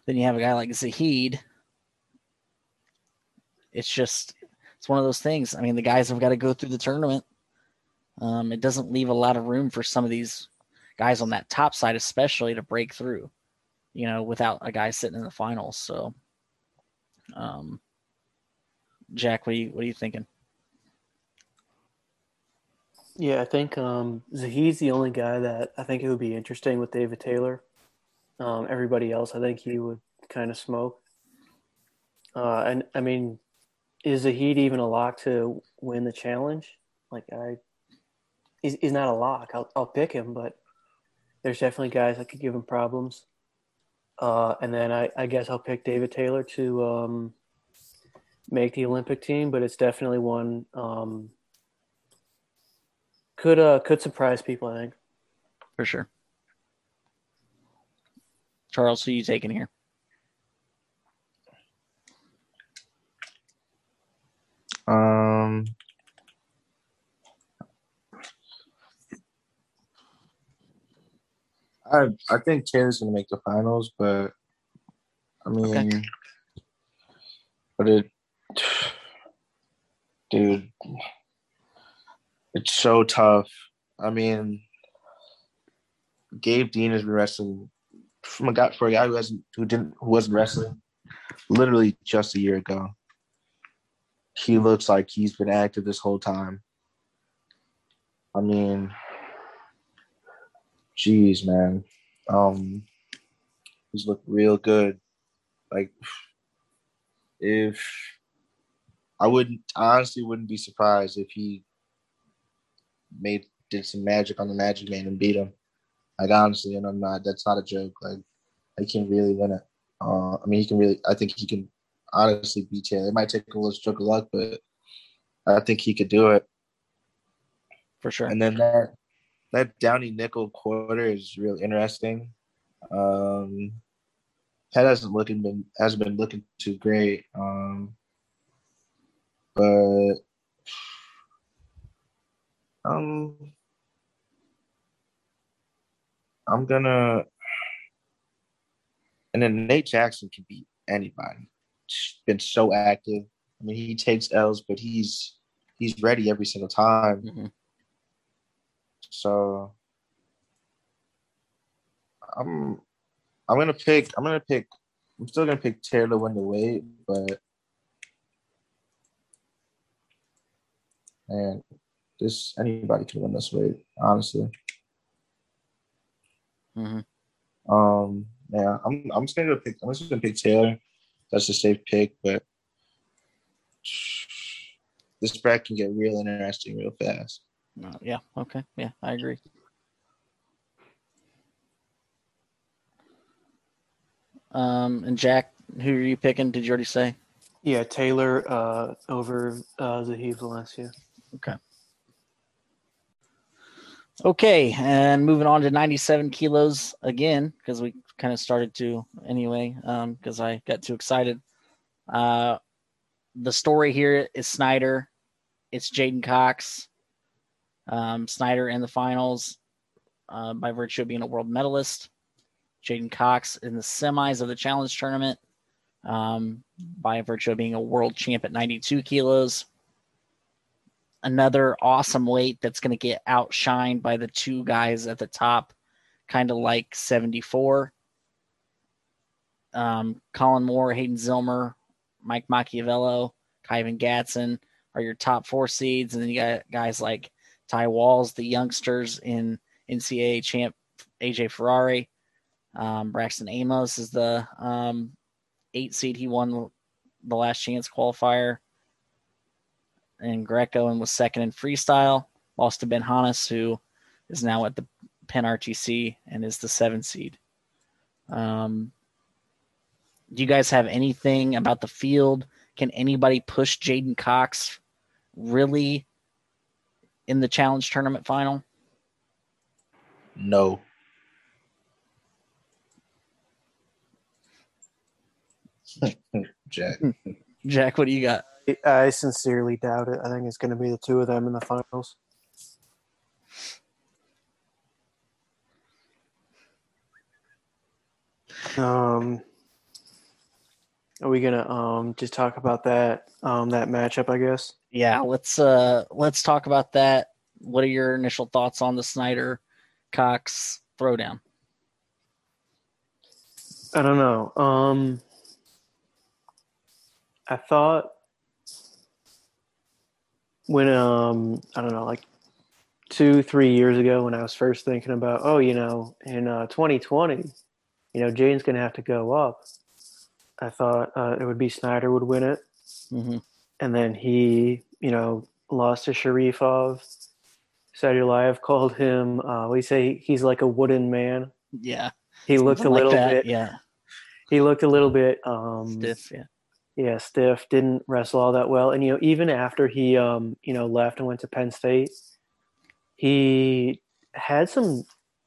Then you have a guy like Zahid. It's just, it's one of those things. I mean, the guys have got to go through the tournament. Um, it doesn't leave a lot of room for some of these guys on that top side, especially to break through. You know, without a guy sitting in the finals. So, um, Jack, what are you what are you thinking? Yeah, I think um, Zahid's the only guy that I think it would be interesting with David Taylor. Um, everybody else, I think he would kind of smoke. Uh, and I mean, is the Heat even a lock to win the challenge? Like I, he's, he's not a lock. I'll I'll pick him, but there's definitely guys that could give him problems. Uh, and then I, I guess I'll pick David Taylor to um, make the Olympic team, but it's definitely one um, could uh, could surprise people. I think for sure. Charles, who you taking here? Um, I I think Taylor's gonna make the finals, but I mean, okay. but it, dude, it's so tough. I mean, Gabe Dean has been wrestling from a guy for a guy who hasn't who didn't who wasn't wrestling literally just a year ago. He looks like he's been active this whole time. I mean, Jeez, man. Um, he's looked real good. Like, if I wouldn't honestly wouldn't be surprised if he made did some magic on the Magic Man and beat him. Like honestly, and I'm not. That's not a joke. Like, he can really win it. Uh, I mean, he can really. I think he can honestly beat Taylor. It might take a little stroke of luck, but I think he could do it for sure. And then that that Downey Nickal quarter is real interesting. Um, Head hasn't looking been hasn't been looking too great. Um, but um, I'm gonna, and then Nate Jackson can beat anybody. He's been so active. I mean, he takes L's, but he's he's ready every single time. Mm-hmm. So I'm I'm gonna pick I'm gonna pick I'm still gonna pick Taylor to win the weight, but man, this anybody can win this weight, honestly. Mm-hmm. Um, yeah, I'm I'm just gonna pick I'm just gonna pick Taylor. That's a safe pick, but this bracket can get real interesting real fast. Uh, yeah. Okay. Yeah, I agree. Um, and Jack, who are you picking? Did you already say? Yeah, Taylor uh, over uh, Zahid Valencia. Okay. Okay, and moving on to 97 kilos again, because we kind of started to anyway, um, because um, I got too excited. Uh, the story here is Snyder. It's J'den Cox. Um, Snyder in the finals uh, by virtue of being a world medalist. J'den Cox in the semis of the challenge tournament um, by virtue of being a world champ at 92 kilos. Another awesome weight that's going to get outshined by the two guys at the top, kind of like 74. Um, Kollin Moore, Hayden Zillmer, Mike Macchiavello, Kyven Gadson are your top four seeds. And then you got guys like Ty Walls, the youngsters in NCAA champ AJ Ferrari. Um, Braxton Amos is the um, eight seed. He won the last chance qualifier in Greco and was second in freestyle. Lost to Ben Hannes, who is now at the Penn RTC and is the seven seed. Um, do you guys have anything about the field? Can anybody push J'den Cox really in the challenge tournament final? No. Jack. Jack, what do you got? I sincerely doubt it. I think it's going to be the two of them in the finals. Um, are we gonna um just talk about that um that matchup? I guess yeah, let's uh let's talk about that. What are your initial thoughts on the Snyder Cox throwdown? I don't know. Um I thought when um I don't know, like two, three years ago when I was first thinking about, oh, you know, in uh, 2020, you know, Jane's going to have to go up. I thought uh, it would be Snyder would win it. Mm-hmm and then he, you know, lost to Sharifov, Sadulayev called him. Uh, we say he's like a wooden man. Yeah, He looked a something like little that, bit. Yeah, He looked a little bit um, stiff. Yeah, yeah, stiff, didn't wrestle all that well. And you know, even after he um, you know, left and went to Penn State, he had some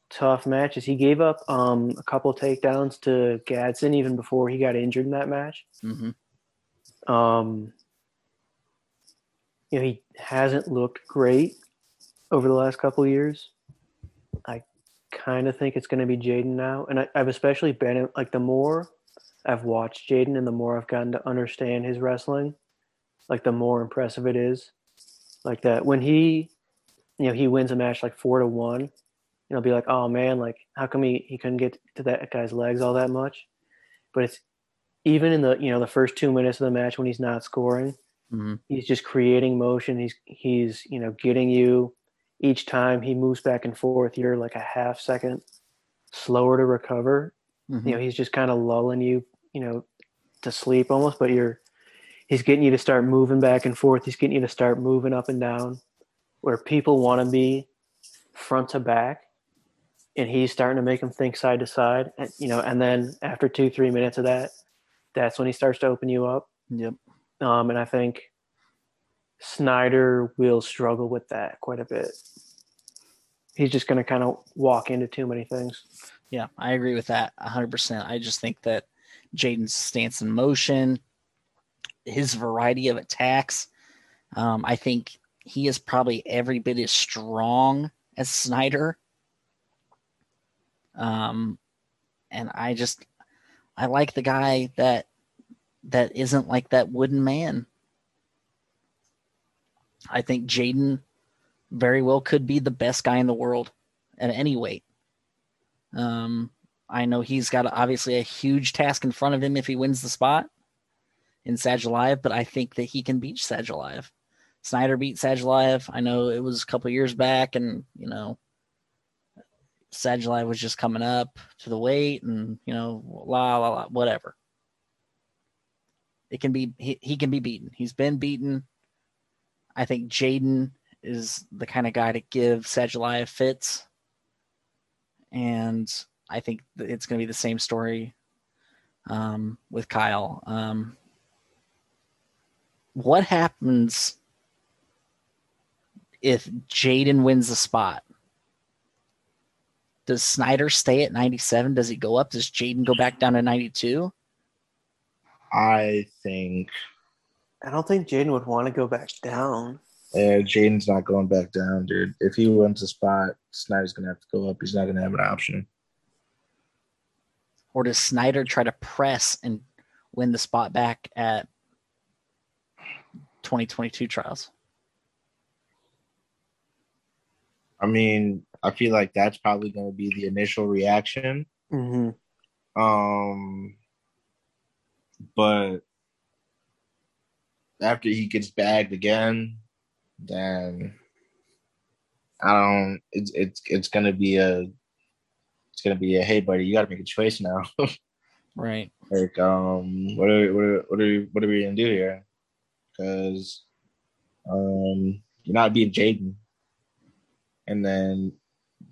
tough matches. He gave up um a couple takedowns to Gadson even before he got injured in that match. hmm Um you know, he hasn't looked great over the last couple of years. I kind of think it's going to be J'den now, and I, I've especially been like the more I've watched J'den and the more I've gotten to understand his wrestling, like the more impressive it is. Like that when he, you know, he wins a match like four to one, and I'll be like, oh man, like how come he he couldn't get to that guy's legs all that much? But it's even in the you know the first two minutes of the match when he's not scoring, hmm he's just creating motion. He's he's you know getting you each time he moves back and forth. You're like a half second slower to recover. hmm You know, he's just kind of lulling you, you know, to sleep almost. But you're he's getting you to start moving back and forth. He's getting you to start moving up and down, where people want to be front to back, and he's starting to make them think side to side. And, you know, and then after two three minutes of that, that's when he starts to open you up. Yep. Um, and I think Snyder will struggle with that quite a bit. He's just going to kind of walk into too many things. Yeah, I agree with that 100%. I just think that J'den's stance in motion, his variety of attacks, um, I think he is probably every bit as strong as Snyder. Um, and I just, I like the guy that that isn't like that wooden man. I think J'den very well could be the best guy in the world at any weight. Um, I know he's got obviously a huge task in front of him if he wins the spot in Sadulayev, but I think that he can beat Sadulayev. Snyder beat Sadulayev. I know it was a couple years back, and you know, Sadulayev was just coming up to the weight, and you know, la la la, whatever. It can be he, he can be beaten. He's been beaten. I think J'den is the kind of guy to give Sadulayev fits and I think it's going to be the same story um, with Kyle. Um, what happens if J'den wins the spot? Does Snyder stay at 97? Does he go up? Does J'den go back down to 92? I think I don't think J'den would want to go back down. yeah, J'den's not going back down, dude. If he wins the spot, Snyder's gonna have to go up. He's not gonna have an option. Or does Snyder try to press and win the spot back at 2022 trials? I mean, I feel like that's probably gonna be the initial reaction. Mm-hmm. Um, but after he gets bagged again, then I don't. It's it's it's gonna be a. It's gonna be a hey buddy, you gotta make a choice now. Right. like um, what are what are what are what are we gonna do here? Because um, you're not beating J'den, and then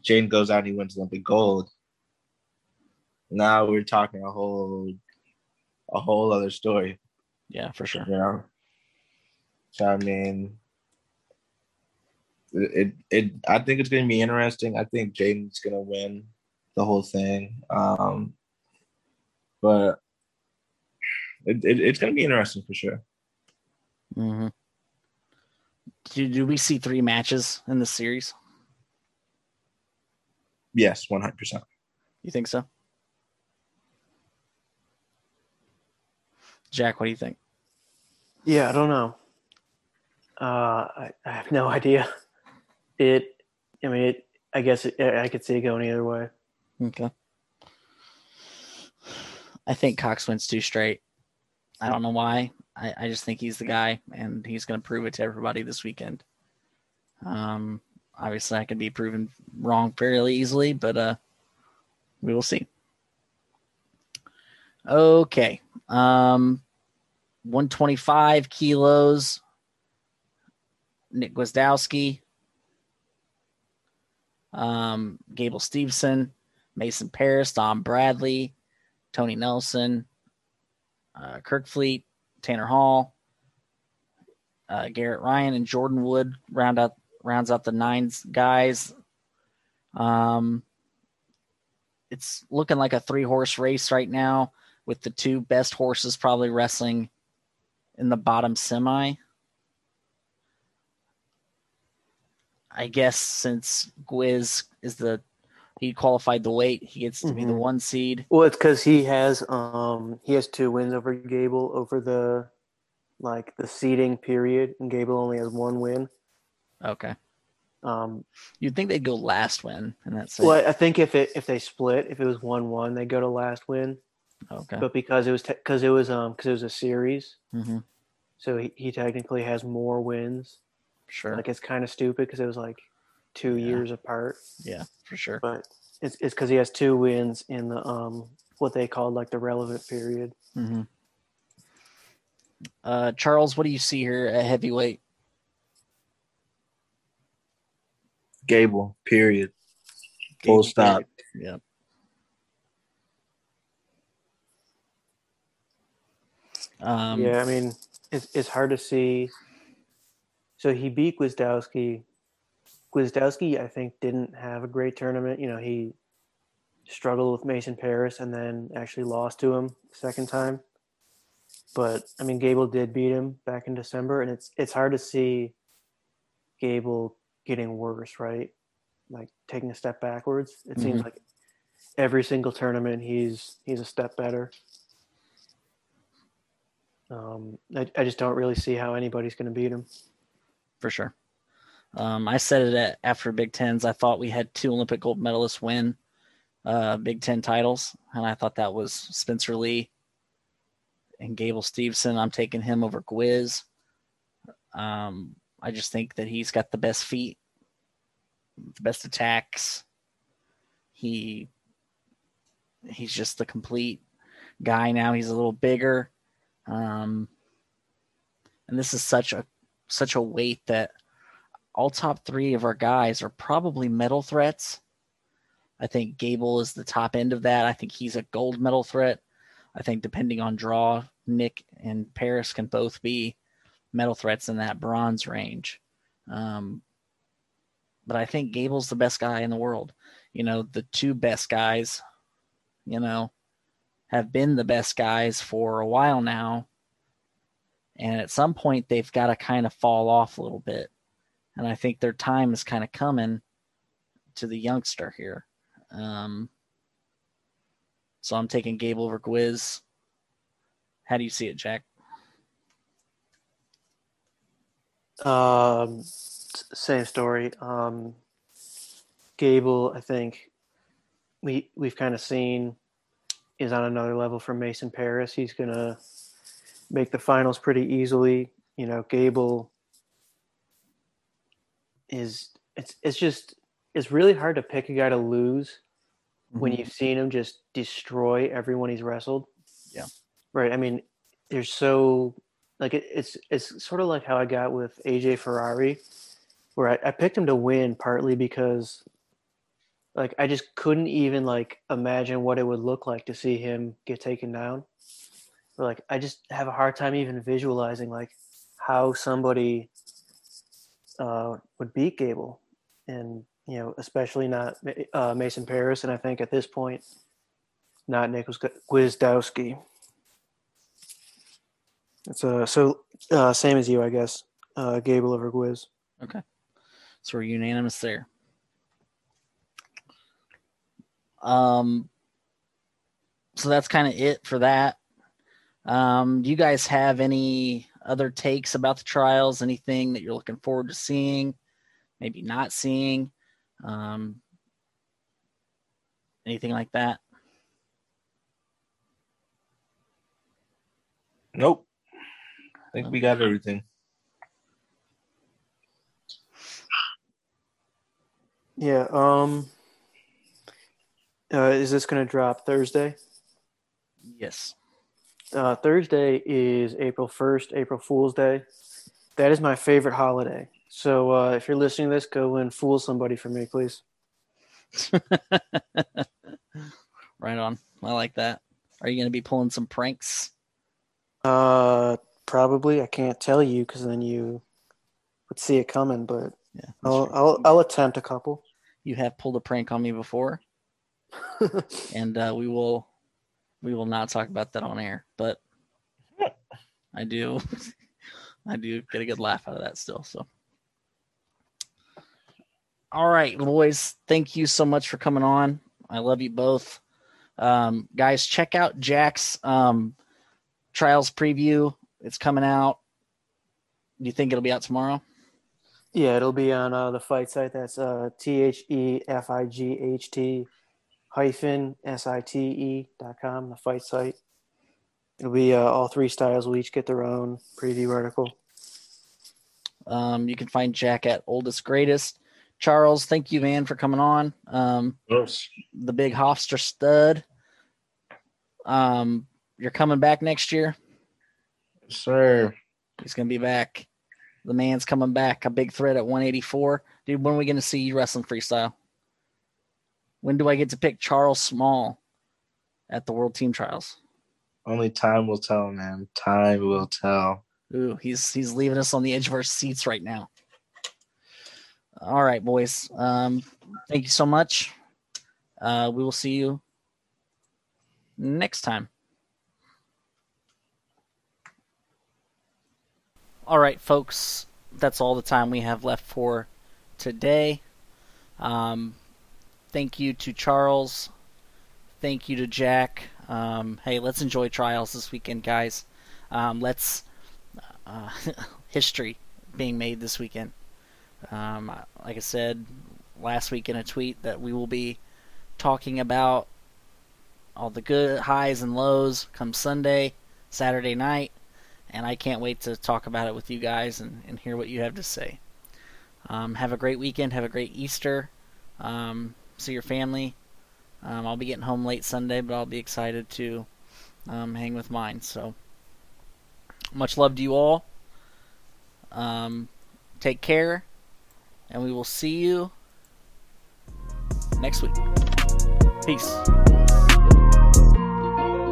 J'den goes out and he wins Olympic gold. Now we're talking a whole a whole other story. Yeah, for sure. You know. So I mean, it it, it I think it's gonna be interesting. I think J'den's gonna win the whole thing. Um, but it, it it's gonna be interesting for sure. Mm-hmm. Do, do we see three matches in this series? Yes, one hundred percent. You think so? Jack, what do you think? Yeah, I don't know. Uh, I, I have no idea. It, I mean, it. I guess it, I could see it going either way. Okay. I think Cox wins two straight. I don't know why. I, I just think he's the guy, and he's going to prove it to everybody this weekend. Um, obviously, I can be proven wrong fairly easily, but uh, we will see. Okay. Um, 125 kilos. Nick Gwiazdowski Um, Gable Steveson, Mason Parris, Dom Bradley, Tony Nelson, uh, Kirk Fleet, Tanner Hall, uh, Garrett Ryan, and Jordan Wood round out rounds out the nine guys. Um, it's looking like a three horse race right now with the two best horses probably wrestling in the bottom semi. I guess since Gwiz is the he qualified the weight, he gets to be the Mhm. one seed. Well, it's because he has um he has two wins over Gable over the like the seeding period, and Gable only has one win. Okay, Um, you'd think they'd go last win, and that's well, I think if it if they split, if it was one one, they go to last win. okay. But because it was because it was um because it was a series, hmm so he, he technically has more wins. Sure, Like it's kind of stupid because it was like two Yeah. years apart, yeah, for sure. but it's it's because he has two wins in the um what they call like the relevant period. Mm-hmm. Uh, Charles, what do you see here at heavyweight? Gable. Period. Full stop. Yeah. Um, yeah, I mean, it's it's hard to see. So he beat Gwiazdowski. Gwiazdowski, I think, didn't have a great tournament. You know, he struggled with Mason Parris and then actually lost to him the second time. But I mean, Gable did beat him back in December, and it's it's hard to see Gable getting worse, right? Like taking a step backwards. It seems Mhm. like every single tournament he's he's a step better. Um, I, I just don't really see how anybody's going to beat him. for sure. Um, I said it at, after Big Tens. I thought we had two Olympic gold medalists win uh, Big Ten titles, and I thought that was Spencer Lee and Gable Steveson. I'm taking him over Gwiz. Um, I just think that he's got the best feet, the best attacks. He he's just the complete guy now. He's a little bigger. Um, and this is such a such a weight that all top three of our guys are probably medal threats. I think Gable is the top end of that. I think he's a gold medal threat. I think depending on draw, Nick and Parris can both be medal threats in that bronze range. Um, but I think Gable's the best guy in the world. You know, the two best guys, you know, have been the best guys for a while now. And at some point, they've got to kind of fall off a little bit. And I think their time is kind of coming to the youngster here. Um, so I'm taking Gable over Gwiz. How do you see it, Jack? Um, same story. Um, Gable, I think we we've kind of seen is on another level from Mason Parris. He's gonna make the finals pretty easily. You know, Gable is it's it's just it's really hard to pick a guy to lose when Mhm. you've seen him just destroy everyone he's wrestled. Yeah. Right. I mean, there's so like it, it's it's sort of like how I got with AJ Ferrari, where I, I picked him to win partly because like I just couldn't even like imagine what it would look like to see him get taken down. Or like I just have a hard time even visualizing like how somebody uh, would beat Gable, and you know especially not uh, Mason Parris, and I think at this point not Nicholas Gwiazdowski. It's uh so uh, same as you, I guess. Uh, Gable over Gwiz. Okay, so we're unanimous there. Um, so that's kind of it for that. Um, do you guys have any other takes about the trials? Anything that you're looking forward to seeing? Maybe not seeing? Um, anything like that? Nope. I think we got everything. Yeah. Um. Uh, is this going to drop Thursday? Yes. Uh, Thursday is April first, April Fool's Day. That is my favorite holiday. So uh, if you're listening to this, go and fool somebody for me, please. right on. I like that. Are you going to be pulling some pranks? Uh, probably. I can't tell you because then you would see it coming. But Yeah. I'll, I'll I'll attempt a couple. You have pulled a prank on me before, and uh, we will we will not talk about that on air. But I do I do get a good laugh out of that still. So. All right, boys. Thank you so much for coming on. I love you both. Um, guys, check out Jack's um, trials preview. It's coming out. Do you think it'll be out tomorrow? yeah, it'll be on uh, the fight site. That's uh, T H E F I G H T hyphen S I T E dot com. The fight site. It'll be uh, all three styles will each get their own preview article. Um, you can find Jack at Oldest Greatest. Charles, thank you, man, for coming on. Um, Oops. the big Hofstra stud. Um, you're coming back next year. Sir. He's gonna be back. The man's coming back. A big threat at 184. Dude, when are we gonna see you wrestling freestyle? When do I get to pick Charles Small at the World Team Trials? Only time will tell, man. Time will tell. Ooh, he's he's leaving us on the edge of our seats right now. All right, boys. Um, thank you so much. Uh, we will see you next time. All right, folks. That's all the time we have left for today. Um, thank you to Charles. Thank you to Jack. Um, hey, let's enjoy trials this weekend, guys. Um, let's uh, history being made this weekend. Um, like I said last week in a tweet, that we will be talking about all the good highs and lows come Sunday, Saturday night, and I can't wait to talk about it with you guys and, and hear what you have to say. Um, have a great weekend. Have a great Easter. Um, see your family. Um, I'll be getting home late Sunday, but I'll be excited to um, hang with mine. So. Much love to you all. Um, take care, and we will see you next week. Peace.